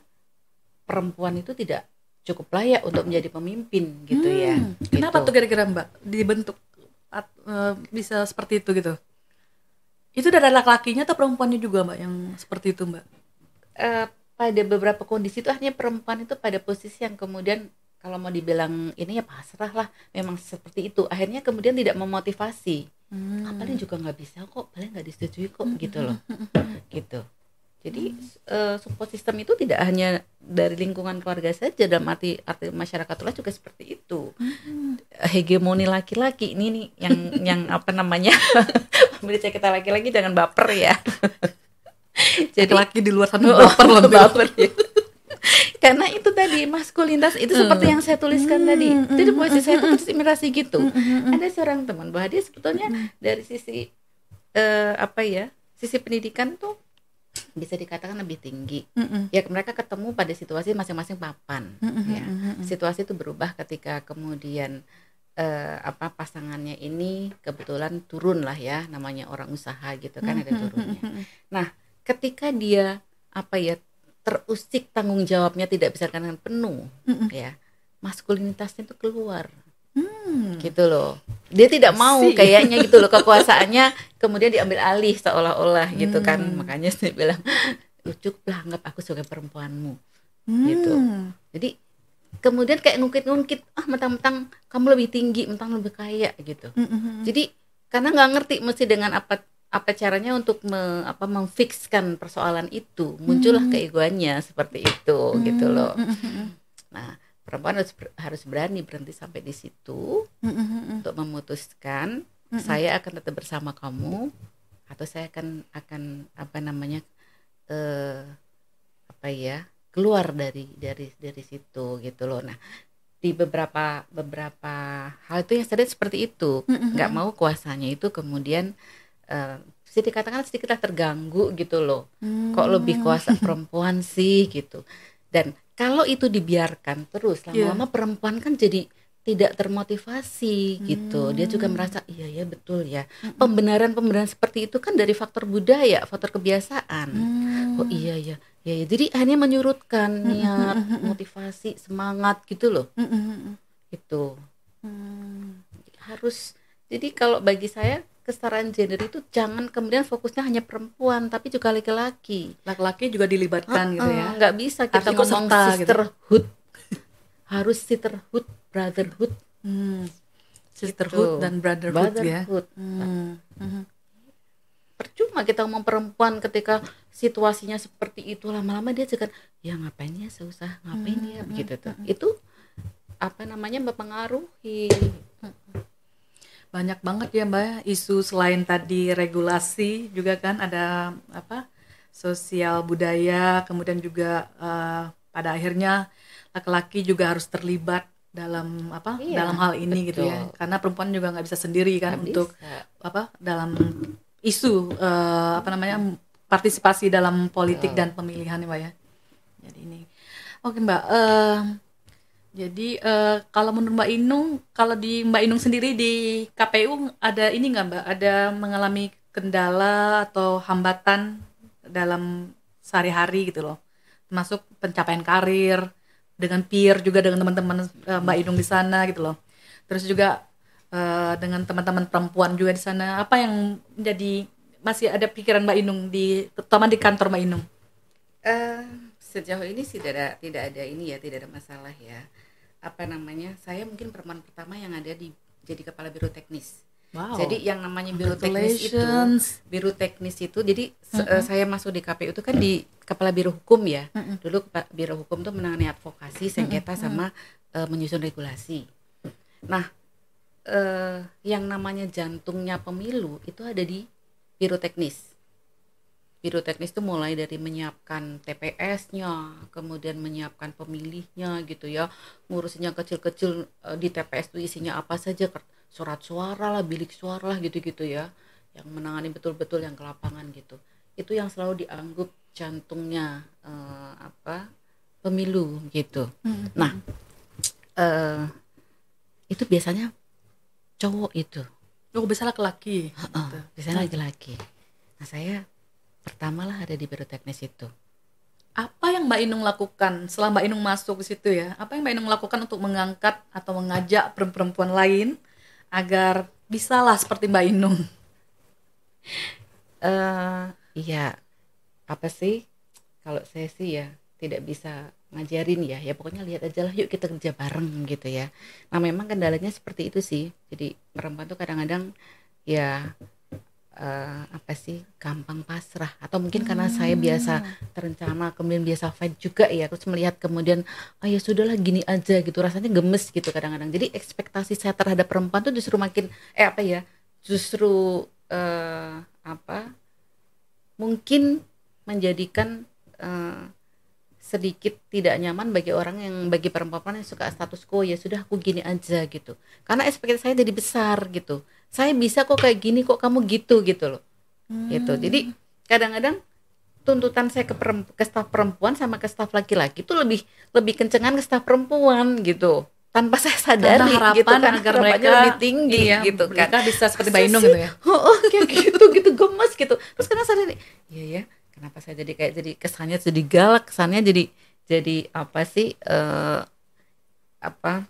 perempuan itu tidak cukup layak untuk menjadi pemimpin gitu ya. Hmm, Kenapa Gitu. tuh kira-kira Mbak dibentuk at- eh, bisa seperti itu gitu? Itu dari laki-lakinya atau perempuannya juga Mbak yang seperti itu Mbak? Eh, pada beberapa kondisi itu akhirnya perempuan itu pada posisi yang kemudian kalau mau dibilang ini ya pasrah lah memang seperti itu akhirnya kemudian tidak memotivasi Hmm. paling juga nggak bisa kok paling nggak disetujui kok gitu loh. gitu. Jadi eh, support system itu tidak hanya dari lingkungan keluarga saja dalam arti arti masyarakat luas juga seperti itu. Hegemoni laki-laki ini nih yang yang apa namanya pemirsa kita laki-laki jangan baper ya. Jadi Laki-laki di luar sana Oh, baper loh baper, ya. Karena itu tadi maskulinitas itu seperti yang saya tuliskan tadi. itu puisi saya itu terinspirasi gitu. Ada seorang teman bahwa dia sebetulnya dari sisi eh, apa ya sisi pendidikan tuh bisa dikatakan lebih tinggi. Mm-mm. ya mereka ketemu pada situasi masing-masing papan Mm-mm, ya. mm-mm. situasi itu berubah ketika kemudian eh, apa pasangannya ini kebetulan turun lah ya namanya orang usaha gitu kan ada turunnya. Nah, ketika dia apa ya terusik tanggung jawabnya tidak bisa dengan penuh, Mm-mm. ya maskulinitasnya itu keluar, Hmm. gitu loh. Dia tidak mau See. kayaknya gitu loh kekuasaannya kemudian diambil alih seolah-olah gitu kan. Hmm. Makanya saya bilang, cukuplah anggap aku sebagai perempuanmu. Hmm. gitu. Jadi kemudian kayak ngungkit-ngungkit, ah mentang-mentang kamu lebih tinggi, mentang lebih kaya gitu. Mm-mm. Jadi karena nggak ngerti mesti dengan apa apa caranya untuk me, apa memfikskan persoalan itu muncullah Hmm. keegoannya seperti itu gitu loh. Mm-mm. Nah perempuan harus ber- harus berani berhenti sampai di situ Mm-mm. untuk memutuskan Mm-mm. saya akan tetap bersama kamu atau saya akan akan apa namanya eh apa ya keluar dari dari dari situ gitu loh. Nah di beberapa beberapa hal itu yang lihat seperti itu nggak mau kuasanya itu kemudian bisa dikatakan sedikitlah terganggu gitu loh kok lebih kuasa perempuan sih gitu dan kalau itu dibiarkan terus Iya. lama-lama perempuan kan jadi tidak termotivasi gitu dia juga Hmm. merasa iya ya betul ya pembenaran-pembenaran seperti itu kan dari faktor budaya faktor kebiasaan Hmm. oh iya ya ya, ya. jadi hanya menyurutkan Hmm, niat hmm, hmm, hmm. motivasi semangat gitu loh Mm-mm. itu Hmm. harus jadi kalau bagi saya kesetaraan gender itu jangan kemudian fokusnya hanya perempuan tapi juga laki-laki Laki-laki juga dilibatkan gitu ya. Nggak bisa kita Harus ikut ngomong serta gitu. sisterhood harus sisterhood brotherhood Hmm. Sisterhood Gitu. dan brotherhood, ya. brotherhood Hmm. Mhm. percuma kita ngomong perempuan ketika situasinya seperti itu lama-lama dia juga ya ngapain ya susah ngapain ya Hmm, begitu tuh hmm. itu apa namanya mempengaruhi banyak banget ya mbak isu selain tadi regulasi juga kan ada apa sosial budaya kemudian juga eh, pada akhirnya laki-laki juga harus terlibat dalam apa Iya, dalam hal ini gitu ya betul. karena perempuan juga nggak bisa sendiri kan Nggak untuk bisa. apa dalam isu eh, apa namanya partisipasi dalam politik Betul. dan pemilihan ya mbak ya jadi ini oke mbak eh, jadi eh, kalau menurut mbak Inung kalau di mbak Inung sendiri di KPU ada ini nggak mbak? Ada mengalami kendala atau hambatan dalam sehari-hari gitu loh. Termasuk pencapaian karir dengan peer juga dengan teman-teman eh, mbak Inung di sana gitu loh. Terus juga eh, dengan teman-teman perempuan juga di sana. Apa yang menjadi masih ada pikiran Mbak Inung di terutama di kantor Mbak Inung? Eh, sejauh ini sih tidak ada tidak ada ini ya tidak ada masalah ya apa namanya saya mungkin perempuan pertama yang ada di jadi kepala biro teknis. Wow. Jadi yang namanya biro teknis itu biro teknis itu jadi se- eh, saya masuk di KPU itu kan di kepala biro hukum ya. Mm-mm. dulu kepa- biro hukum tuh menangani advokasi sengketa sama eh, menyusun regulasi. Nah eh, yang namanya jantungnya pemilu itu ada di biro teknis biro teknis itu mulai dari menyiapkan TPS-nya, kemudian menyiapkan pemilihnya gitu ya, ngurusinnya kecil-kecil eh, di TPS itu isinya apa saja, surat suara lah, bilik suara lah gitu-gitu ya, yang menangani betul-betul yang ke lapangan gitu. Itu yang selalu dianggap jantungnya uh, apa pemilu gitu. Hmm. Nah, uh, itu biasanya cowok itu. Oh, bisa laki-laki. Uh, uh, biasanya laki-laki. Nah, saya pertama lah ada di biro teknis itu. Apa yang Mbak Inung lakukan setelah Mbak Inung masuk di situ ya? Apa yang Mbak Inung lakukan untuk mengangkat atau mengajak perempuan lain agar bisalah seperti Mbak Inung? Uh, iya. Apa sih? Kalau saya sih ya tidak bisa ngajarin ya. Ya pokoknya lihat aja lah yuk kita kerja bareng gitu ya. Nah memang kendalanya seperti itu sih. Jadi perempuan tuh kadang-kadang ya uh, apa sih gampang pasrah. Atau mungkin karena hmm. saya biasa terencana kemudian biasa fight juga ya. Terus melihat kemudian oh ya sudahlah gini aja gitu. Rasanya gemes gitu kadang-kadang. Jadi ekspektasi saya terhadap perempuan tuh justru makin eh apa ya justru uh, apa mungkin menjadikan uh, sedikit tidak nyaman bagi orang yang bagi perempuan yang suka status quo ya sudah aku gini aja gitu. Karena ekspektasi saya jadi besar gitu. Saya bisa kok kayak gini kok kamu gitu gitu loh. Hmm. gitu jadi kadang-kadang tuntutan saya ke, ke staf perempuan sama ke staf laki-laki itu lebih lebih kencengan ke staf perempuan gitu. Tanpa saya sadari Karena harapan gitu kan. agar mereka lebih tinggi iya, gitu kan. mereka bisa seperti Mbak Inung gitu ya. Oh, oh kayak gitu gitu gemes gitu. Terus karena sadar iya ya kenapa saya jadi kayak jadi kesannya jadi galak? Kesannya jadi jadi apa sih uh, apa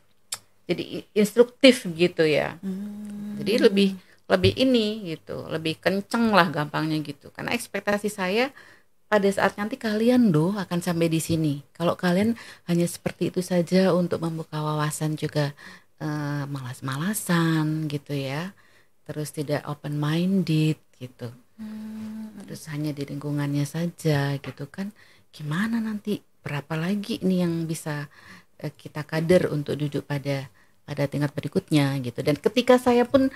jadi instruktif gitu ya. Hmm. jadi lebih lebih ini gitu lebih kenceng lah gampangnya gitu. Karena ekspektasi saya pada saat nanti kalian doh akan sampai di sini. Kalau kalian hanya seperti itu saja untuk membuka wawasan juga uh, malas-malasan gitu ya. Terus tidak open minded gitu hmm. terus hanya di lingkungannya saja gitu kan. Gimana nanti? Berapa lagi nih yang bisa uh, kita kader untuk duduk pada pada tingkat berikutnya gitu. Dan ketika saya pun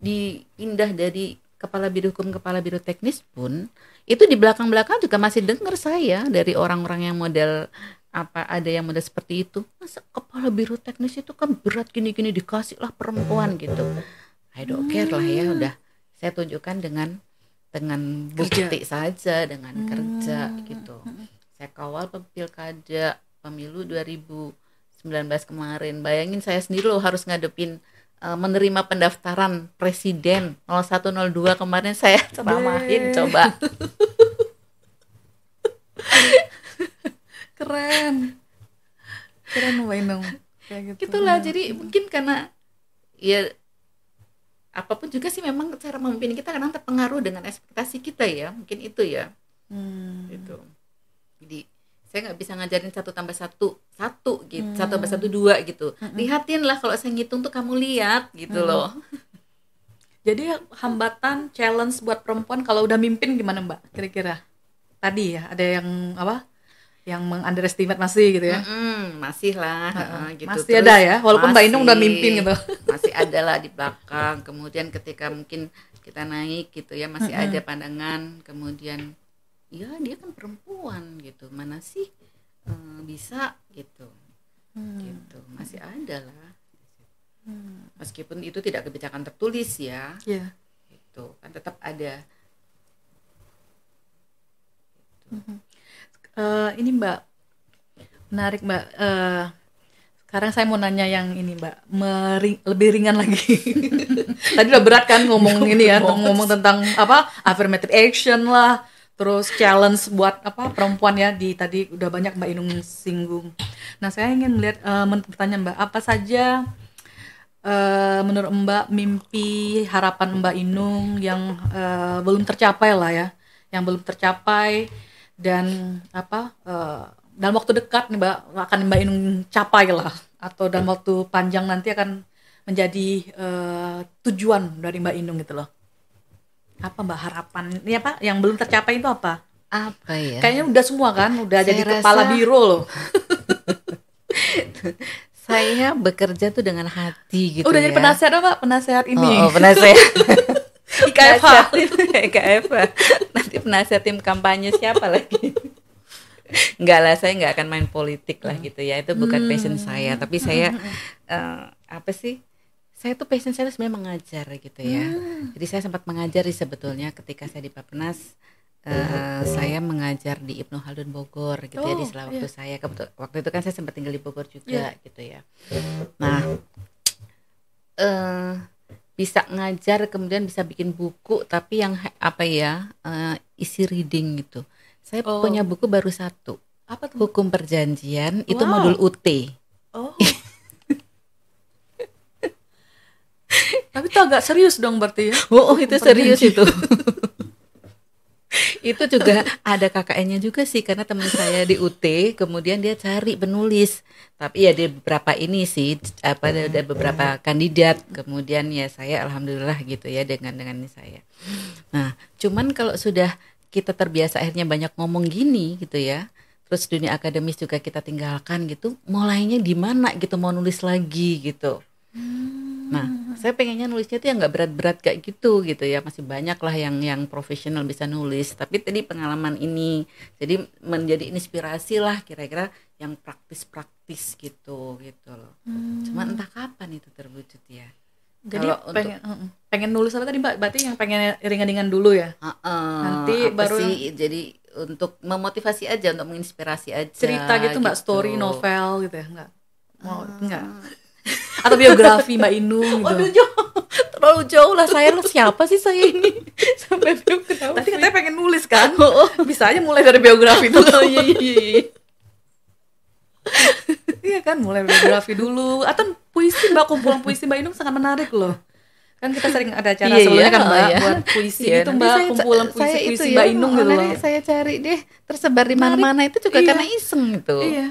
dipindah dari kepala biro hukum kepala biro teknis pun itu di belakang belakang juga masih dengar saya dari orang-orang yang model apa ada yang model seperti itu. Masa kepala biro teknis itu kan berat gini-gini dikasih lah perempuan gitu. I don't care lah ya udah. Saya tunjukkan dengan dengan bukti saja dengan hmm. kerja gitu. Saya kawal pilkada pemilu 2019 kemarin. Bayangin saya sendiri loh harus ngadepin uh, menerima pendaftaran presiden 0102 kemarin. Saya ceramahin coba. Keren. Keren Wainung kayak gitu itulah jadi mungkin karena ya apa pun juga sih memang cara memimpin kita kadang terpengaruh dengan ekspektasi kita ya mungkin itu ya hmm. itu jadi saya nggak bisa ngajarin satu tambah satu satu gitu hmm. satu tambah satu dua gitu hmm. lihatin lah kalau saya ngitung tuh kamu lihat gitu hmm. loh jadi hambatan challenge buat perempuan kalau udah mimpin gimana mbak kira-kira tadi ya ada yang apa yang mengunderestimate masih gitu ya? Mm-hmm, masih lah uh, gitu. Masih Terus ada ya? Walaupun mbak Inung udah mimpin gitu. Masih ada lah di belakang. Kemudian ketika mungkin kita naik gitu ya masih mm-hmm. ada pandangan. Kemudian ya dia kan perempuan gitu. Mana sih uh, bisa gitu. Hmm. gitu. Masih ada lah. Hmm. meskipun itu tidak kebijakan tertulis ya. Yeah. itu kan tetap ada. Gitu. hmm uh, ini Mbak menarik Mbak. Uh, sekarang saya mau nanya yang ini Mbak, Meri lebih ringan lagi. Tadi udah berat kan ngomong ini ya, ngomong tentang apa affirmative action lah, terus challenge buat apa perempuan ya di tadi udah banyak Mbak Inung singgung. Nah saya ingin melihat uh, bertanya Mbak, apa saja uh, menurut Mbak mimpi harapan Mbak Inung yang uh, belum tercapai lah ya, yang belum tercapai dan apa uh, dalam waktu dekat nih mbak akan mbak Inung capai lah. Atau dalam waktu panjang nanti akan menjadi uh, tujuan dari mbak Inung gitu loh. Apa mbak harapan? Ini apa yang belum tercapai itu apa? Apa ya? Kayaknya udah semua kan? Udah Saya jadi rasa... kepala biro loh. Saya bekerja tuh dengan hati gitu udah ya. jadi penasehat apa? Penasehat ini oh, oh penasehat Penasihat tim IKFH nanti penasihat tim kampanye siapa lagi Enggak lah, saya nggak akan main politik lah gitu ya. Itu bukan passion saya. Tapi saya eh, apa sih? Saya tuh passion saya tuh sebenarnya mengajar gitu ya. Jadi saya sempat mengajar sih sebetulnya ketika saya di Bapenas. eh, saya mengajar di Ibnu Haldun Bogor gitu ya di Oh, sela iya. waktu saya kebetul waktu itu kan saya sempat tinggal di Bogor juga Iya. gitu ya. Nah, eh bisa ngajar kemudian bisa bikin buku tapi yang apa ya eh, isi reading gitu. Saya Oh. punya buku baru satu Apa tuh? hukum perjanjian itu Wow. modul UT. Oh. Tapi itu agak serius dong berarti ya. Oh, oh, itu serius itu. itu juga ada KKN-nya juga sih karena teman saya di UT kemudian dia cari penulis. Tapi ya di beberapa ini sih apa ada, ada beberapa kandidat kemudian ya saya alhamdulillah gitu ya dengan dengan ini saya. Nah, cuman kalau sudah kita terbiasa akhirnya banyak ngomong gini gitu ya. Terus dunia akademis juga kita tinggalkan gitu. Mulainya di mana gitu mau nulis lagi gitu. Nah, saya pengennya nulisnya tuh yang nggak berat-berat kayak gitu gitu ya. Masih banyak lah yang yang profesional bisa nulis. Tapi tadi pengalaman ini jadi menjadi inspirasi lah kira-kira yang praktis-praktis gitu gitu loh. Cuma entah kapan itu terwujud ya. Jadi Kalau untuk- pengen mm, pengen nulis apa tadi Mbak? Berarti yang pengen ringan-ringan dulu ya. Heeh, Nanti apa baru sih jadi untuk memotivasi aja untuk menginspirasi aja Cerita gitu Mbak, gitu. story, novel gitu ya, enggak? Mau enggak? Atau biografi Mbak Inung gitu. Waduh jauh, terlalu jauh lah saya siapa sih saya ini sampai biografi. Tadi katanya pengen nulis kan? Oh, Bisa aja mulai dari biografi dulu. oh iya iya iya. Iya kan, mulai biografi dulu. Atau puisi Mbak, kumpulan puisi Mbak Inung sangat menarik loh. Kan kita sering ada acara Iya, sebelumnya iya, kan Mbak, oh, iya. buat puisi Iya, itu Mbak, saya- kumpulan saya puisi itu puisi ya, Mbak Inung oh, gitu nanti loh. saya cari deh tersebar di mana-mana itu juga Iya. karena iseng gitu Iya.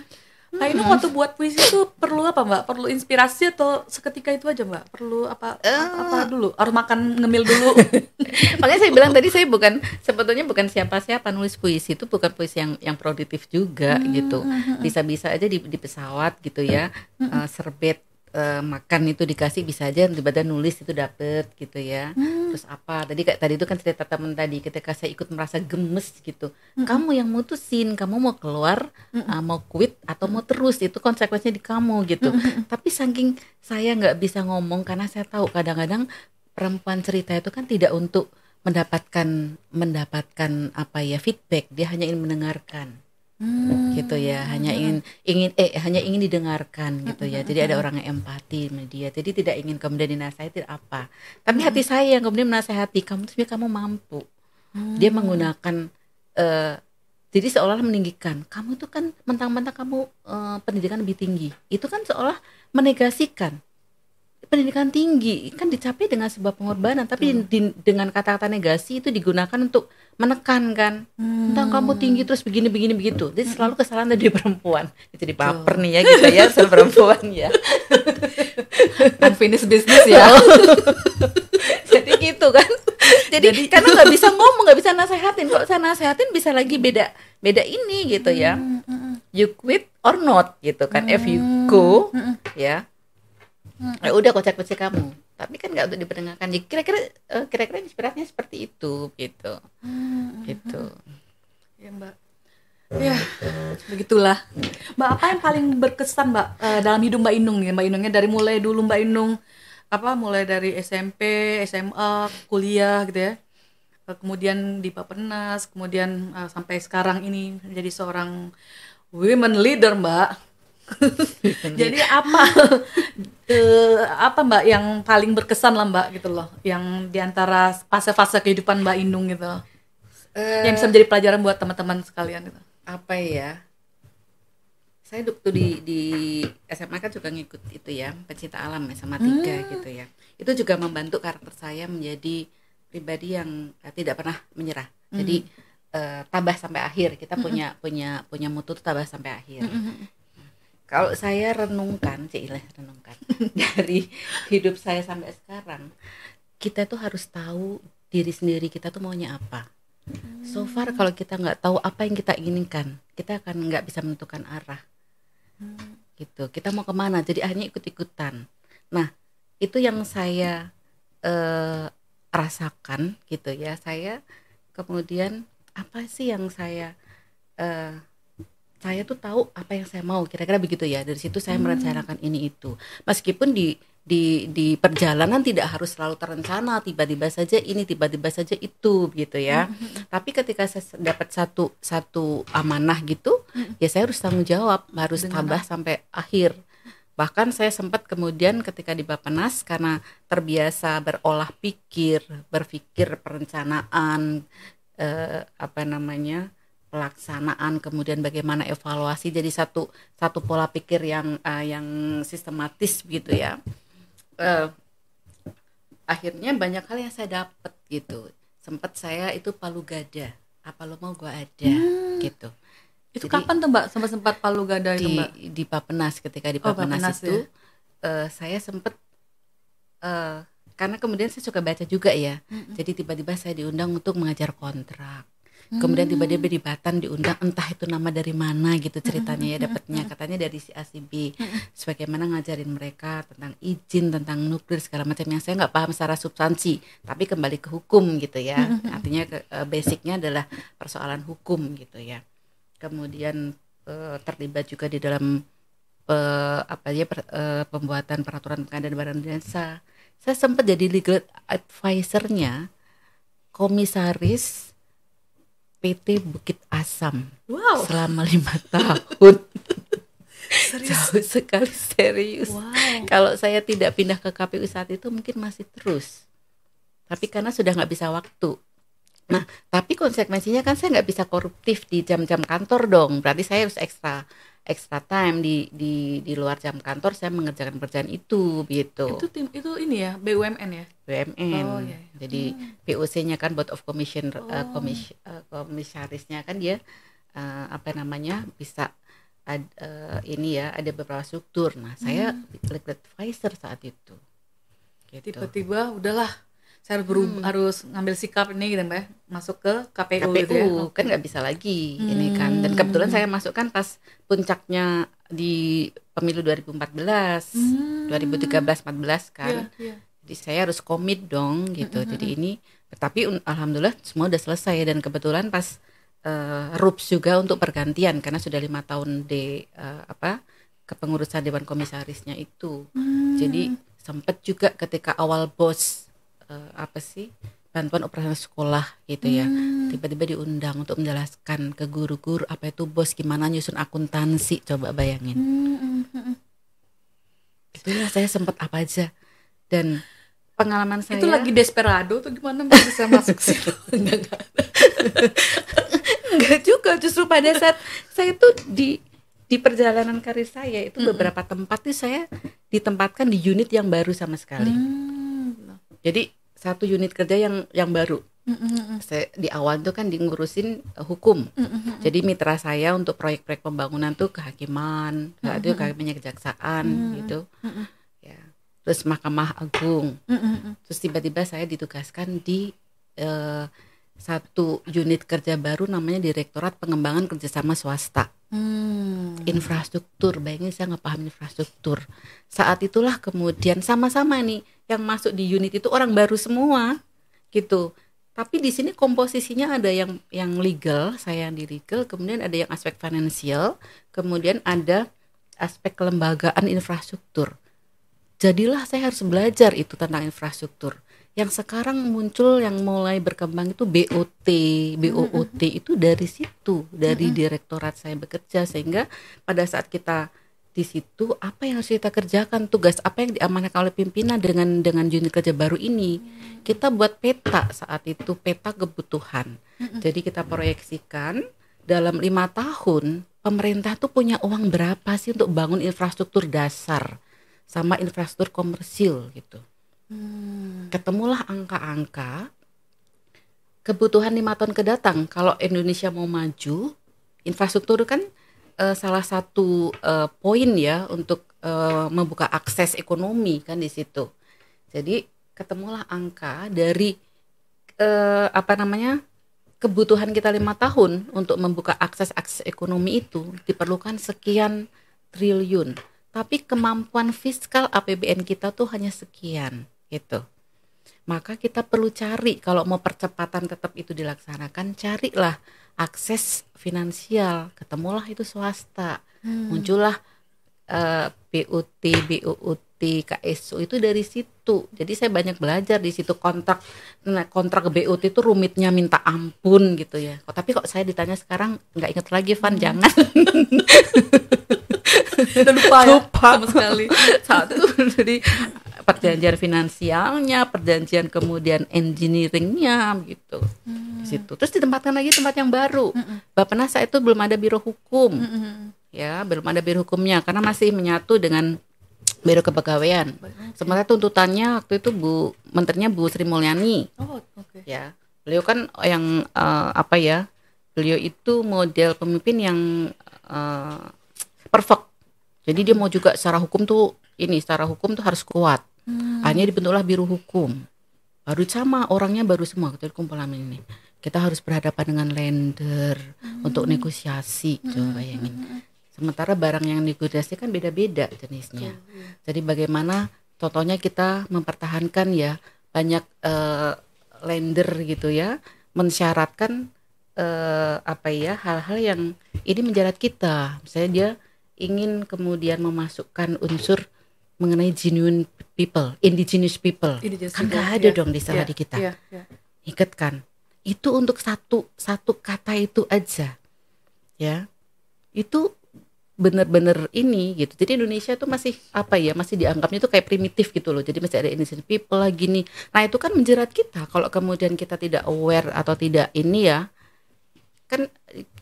Mbak Inung waktu buat puisi itu perlu apa Mbak? Perlu inspirasi atau seketika itu aja Mbak? Perlu apa apa, apa dulu? Harus makan ngemil dulu. makanya saya bilang tadi saya bukan sebetulnya bukan siapa-siapa nulis puisi itu bukan puisi yang yang produktif juga gitu bisa-bisa aja di, di pesawat gitu ya eh, serbet eh, makan itu dikasih bisa aja di badan nulis itu dapet gitu ya terus apa? Tadi kayak tadi itu kan cerita teman tadi ketika saya ikut merasa gemes gitu. Kamu yang mutusin kamu mau keluar ah, mau quit atau mau terus itu konsekuensinya di kamu gitu. Tapi saking saya nggak bisa ngomong karena saya tahu kadang-kadang perempuan cerita itu kan tidak untuk mendapatkan mendapatkan apa ya feedback. Dia hanya ingin mendengarkan gitu ya hanya ingin ingin eh hanya ingin didengarkan gitu ya. Jadi ada orang yang empati sama dia. Jadi tidak ingin kemudian dinasihati apa. Tapi hati saya yang kemudian menasehati kamu tuh sebenarnya kamu mampu. Dia menggunakan eh, jadi seolah meninggikan. Kamu tuh kan mentang-mentang kamu eh, pendidikan lebih tinggi. Itu kan seolah menegasikan pendidikan tinggi. Kan dicapai dengan sebuah pengorbanan tapi di- dengan kata-kata negasi itu digunakan untuk menekan kan. Tentang kamu tinggi terus begini begini begitu. Jadi selalu kesalahan dari perempuan. Jadi baper nih ya kita ya soal perempuan ya. Unfinished business ya. jadi gitu kan. Jadi, karena nggak bisa ngomong nggak bisa nasehatin. Kalau saya nasehatin bisa lagi beda beda ini gitu ya. You quit or not gitu kan. If you go ya ya udah kocak kocak kamu tapi kan nggak untuk diperdengarkan kira-kira eh, kira-kira inspirasinya seperti itu gitu gitu Ya Mbak. Ya, begitulah. Mbak apa yang paling berkesan Mbak eh, dalam hidup Mbak Inung nih? Mbak Inungnya dari mulai dulu Mbak Inung apa mulai dari SMP, SMA, kuliah gitu ya. Eh, Kemudian di Bapenas, kemudian sampai sekarang ini menjadi seorang women leader Mbak. Jadi apa? Eh, apa Mbak yang paling berkesan lah Mbak gitu loh, yang di antara fase-fase kehidupan Mbak Inung gitu, yang bisa menjadi pelajaran buat teman-teman sekalian gitu. apa ya? Saya waktu di di SMA kan juga ngikut itu ya pencinta alam ya sama tiga gitu ya. Itu juga membantu karakter saya menjadi pribadi yang eh, tidak pernah menyerah. Jadi eh, tabah sampai akhir. Kita punya punya punya mutu tuh tabah sampai akhir kalau saya renungkan cilah renungkan dari hidup saya sampai sekarang kita tuh harus tahu diri sendiri kita tuh maunya apa So far kalau kita nggak tahu apa yang kita inginkan, kita akan nggak bisa menentukan arah. Gitu. Kita mau ke mana? Jadi akhirnya ikut-ikutan. Nah itu yang saya eh, rasakan gitu ya saya kemudian apa sih yang saya uh, saya tuh tahu apa yang saya mau kira-kira begitu ya dari situ saya hmm. merencanakan ini itu meskipun di di di perjalanan tidak harus selalu terencana tiba-tiba saja ini tiba-tiba saja itu gitu ya hmm. tapi ketika saya dapat satu satu amanah gitu hmm. ya saya harus tanggung jawab harus Dengan tambah sampai akhir bahkan saya sempat kemudian ketika di Bapenas karena terbiasa berolah pikir berpikir perencanaan eh, apa namanya pelaksanaan kemudian bagaimana evaluasi jadi satu satu pola pikir yang uh, yang sistematis gitu ya. Uh, akhirnya banyak hal yang saya dapat gitu. Sempat saya itu palu gada. Apa lo mau gua ada? Hmm. gitu. Itu Jadi, kapan tuh mbak? Sempat sempat palu gada itu mbak? di Papenas ketika di Papenas, oh, Papenas itu ya? uh, saya sempat uh, karena kemudian saya suka baca juga ya. Mm -hmm. jadi tiba-tiba saya diundang untuk mengajar kontrak kemudian tiba-tiba di Batan diundang entah itu nama dari mana gitu ceritanya ya dapatnya. katanya dari si ACB sebagaimana ngajarin mereka tentang izin tentang nuklir segala macam. Yang saya nggak paham secara substansi tapi kembali ke hukum gitu ya. Artinya ke, uh, basicnya adalah persoalan hukum gitu ya. Kemudian uh, terlibat juga di dalam uh, apa ya per, uh, pembuatan peraturan pengadaan barang dan jasa saya sempat jadi legal advisernya komisaris PT Bukit Asam wow. selama lima tahun. serius? Jauh sekali serius. Wow. Kalau saya tidak pindah ke KPU saat itu mungkin masih terus. Tapi karena sudah nggak bisa waktu. Nah, tapi konsekuensinya kan saya nggak bisa koruptif di jam-jam kantor dong. Berarti saya harus ekstra extra time di di di luar jam kantor saya mengerjakan pekerjaan itu gitu. Itu tim itu ini ya BUMN ya. BUMN. Oh, iya, iya. Jadi hmm. POC-nya kan Board of Commission uh, oh. uh, komis uh, komisarisnya kan dia uh, apa namanya bisa ad, uh, ini ya ada beberapa struktur. Nah, saya hmm. legal advisor saat itu. Gitu. Tiba-tiba udahlah saya harus berubah, hmm. harus ngambil sikap ini gitu mbak masuk ke KPU, KPU gitu ya? kan nggak bisa lagi hmm. ini kan dan kebetulan saya masuk kan pas puncaknya di pemilu 2014 hmm. 2013 14 kan yeah, yeah. jadi saya harus komit dong gitu hmm. jadi ini tapi alhamdulillah semua udah selesai dan kebetulan pas uh, RUPS juga untuk pergantian karena sudah lima tahun di uh, apa kepengurusan dewan komisarisnya itu hmm. jadi sempat juga ketika awal bos uh, apa sih bantuan operasional sekolah gitu ya hmm. tiba-tiba diundang untuk menjelaskan ke guru-guru apa itu bos gimana nyusun akuntansi coba bayangin hmm. hmm, hmm. itulah saya sempat apa aja dan pengalaman saya itu lagi desperado tuh gimana bisa masuk sih enggak, enggak. enggak juga justru pada saat saya tuh di di perjalanan karir saya itu -hmm. beberapa tempat tuh saya ditempatkan di unit yang baru sama sekali mm jadi satu unit kerja yang yang baru mm-hmm. saya di awal tuh kan di ngurusin uh, hukum mm-hmm. jadi mitra saya untuk proyek-proyek pembangunan tuh kehakiman mm-hmm. itu kehakimannya kejaksaan mm-hmm. gitu mm-hmm. ya terus mahkamah agung mm-hmm. terus tiba-tiba saya ditugaskan di uh, satu unit kerja baru namanya Direktorat Pengembangan Kerjasama Swasta. Hmm. Infrastruktur, bayangin saya nggak paham infrastruktur. Saat itulah kemudian sama-sama nih yang masuk di unit itu orang baru semua gitu. Tapi di sini komposisinya ada yang yang legal saya yang di legal kemudian ada yang aspek finansial kemudian ada aspek kelembagaan infrastruktur. Jadilah saya harus belajar itu tentang infrastruktur. Yang sekarang muncul yang mulai berkembang itu BOT, BOOT itu dari situ, dari direktorat saya bekerja sehingga pada saat kita di situ apa yang harus kita kerjakan? Tugas apa yang diamanahkan oleh pimpinan dengan dengan unit kerja baru ini? Kita buat peta saat itu peta kebutuhan. Jadi kita proyeksikan dalam lima tahun pemerintah tuh punya uang berapa sih untuk bangun infrastruktur dasar sama infrastruktur komersil gitu. Hmm. ketemulah angka-angka kebutuhan lima tahun kedatang kalau Indonesia mau maju infrastruktur kan uh, salah satu uh, poin ya untuk uh, membuka akses ekonomi kan di situ. Jadi ketemulah angka dari uh, apa namanya kebutuhan kita lima tahun untuk membuka akses akses ekonomi itu diperlukan sekian triliun. Tapi kemampuan fiskal APBN kita tuh hanya sekian gitu. Maka kita perlu cari kalau mau percepatan tetap itu dilaksanakan carilah akses finansial. Ketemulah itu swasta. Hmm. muncullah uh, BUT BUUT KSU itu dari situ. Jadi saya banyak belajar di situ kontrak nah kontrak BUT itu rumitnya minta ampun gitu ya. Tapi kok saya ditanya sekarang nggak inget lagi Van hmm. jangan. Lupa ya? Lupa. Sama sekali. Satu jadi perjanjian finansialnya, perjanjian kemudian engineeringnya gitu. Hmm. Di situ. Terus ditempatkan lagi tempat yang baru. Hmm. Bappenas itu belum ada biro hukum. Hmm. Ya, belum ada biro hukumnya karena masih menyatu dengan Biro Kepegawaian. Sementara tuntutannya waktu itu Bu menterinya Bu Sri Mulyani. Oh, oke. Okay. Ya. Beliau kan yang uh, apa ya? Beliau itu model pemimpin yang uh, perfect. Jadi dia mau juga secara hukum tuh ini secara hukum tuh harus kuat. Hmm. Akhirnya dibentuklah biru hukum. Baru sama orangnya baru semua kita kumpulan ini. Kita harus berhadapan dengan lender hmm. untuk negosiasi, hmm. coba bayangin. Sementara barang yang negosiasi kan beda-beda jenisnya. Hmm. Jadi bagaimana contohnya kita mempertahankan ya banyak uh, lender gitu ya mensyaratkan uh, apa ya hal-hal yang ini menjerat kita. Misalnya dia ingin kemudian memasukkan unsur mengenai genuine people, indigenous people. Indigenous kan nggak ada yeah. dong di sana yeah, di kita. Yeah, yeah. Ikat kan. Itu untuk satu satu kata itu aja. Ya. Itu benar-benar ini gitu. Jadi Indonesia itu masih apa ya? Masih dianggapnya itu kayak primitif gitu loh. Jadi masih ada indigenous people lagi nih. Nah, itu kan menjerat kita kalau kemudian kita tidak aware atau tidak ini ya kan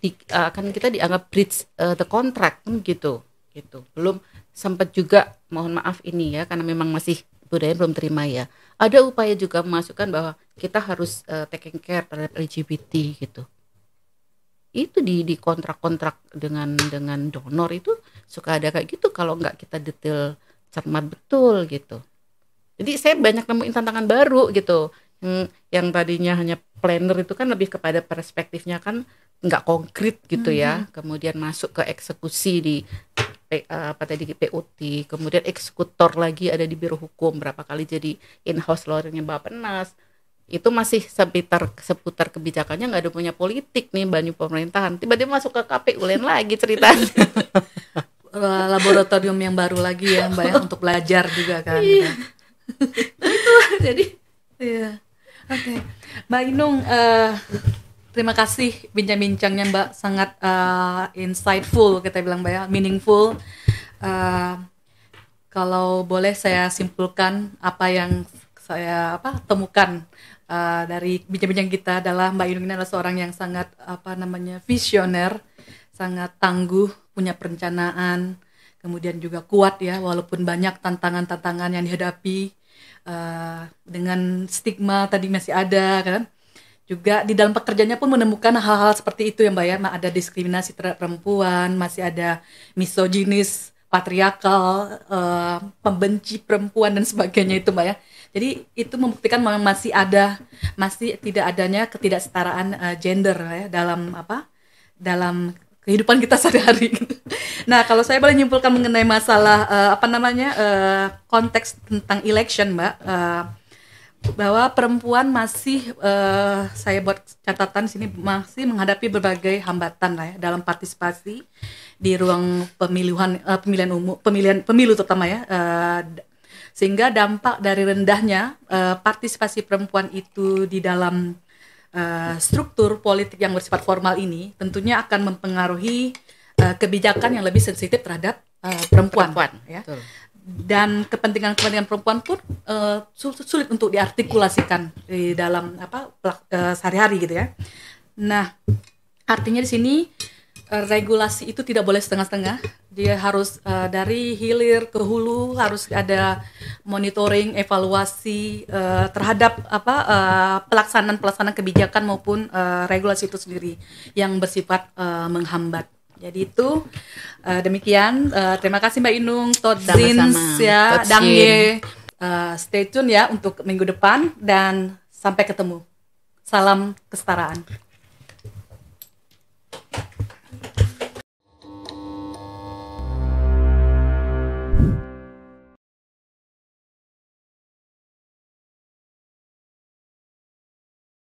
di, akan kita dianggap breach uh, the contract kan gitu gitu belum sempat juga mohon maaf ini ya karena memang masih budaya belum terima ya ada upaya juga memasukkan bahwa kita harus uh, taking care terhadap LGBT gitu itu di di kontrak-kontrak dengan dengan donor itu suka ada kayak gitu kalau nggak kita detail cermat betul gitu jadi saya banyak nemuin tantangan baru gitu yang yang tadinya hanya planner itu kan lebih kepada perspektifnya kan nggak konkret gitu mm -hmm. ya mm-hmm. kemudian masuk ke eksekusi di P, eh, apa tadi PUT, kemudian eksekutor lagi ada di Biro Hukum berapa kali jadi in-house lawyernya Penas. Itu masih seputar seputar kebijakannya nggak ada punya politik nih banyak pemerintahan. Tiba-tiba masuk ke KPU lain lagi ceritanya. Laboratorium yang baru lagi ya mbak ya untuk belajar juga kan iya. itu jadi iya. Oke. Okay. mbak Inung uh, Terima kasih bincang-bincangnya Mbak, sangat uh, insightful kita bilang Mbak ya, meaningful. Uh, kalau boleh saya simpulkan apa yang saya apa temukan uh, dari bincang-bincang kita adalah Mbak Yunung ini adalah seorang yang sangat apa namanya visioner, sangat tangguh, punya perencanaan, kemudian juga kuat ya walaupun banyak tantangan-tantangan yang dihadapi uh, dengan stigma tadi masih ada kan juga di dalam pekerjaannya pun menemukan hal-hal seperti itu ya mbak ya ada diskriminasi terhadap perempuan masih ada misoginis patriarkal uh, pembenci perempuan dan sebagainya itu mbak ya jadi itu membuktikan masih ada masih tidak adanya ketidaksetaraan uh, gender ya dalam apa dalam kehidupan kita sehari-hari. nah, kalau saya boleh nyimpulkan mengenai masalah uh, apa namanya konteks tentang election, Mbak, bahwa perempuan masih uh, saya buat catatan sini masih menghadapi berbagai hambatan lah ya dalam partisipasi di ruang pemilihan uh, pemilihan umum pemilihan pemilu terutama ya uh, sehingga dampak dari rendahnya uh, partisipasi perempuan itu di dalam uh, struktur politik yang bersifat formal ini tentunya akan mempengaruhi uh, kebijakan yang lebih sensitif terhadap uh, perempuan, perempuan ya. Betul dan kepentingan-kepentingan perempuan pun uh, sulit untuk diartikulasikan di dalam apa uh, sehari-hari gitu ya. Nah, artinya di sini uh, regulasi itu tidak boleh setengah-setengah. Dia harus uh, dari hilir ke hulu harus ada monitoring, evaluasi uh, terhadap apa uh, pelaksanaan-pelaksanaan kebijakan maupun uh, regulasi itu sendiri yang bersifat uh, menghambat jadi itu uh, demikian. Uh, terima kasih Mbak Inung, Todzins ya, Dangye. Uh, stay tune ya untuk minggu depan dan sampai ketemu. Salam kesetaraan.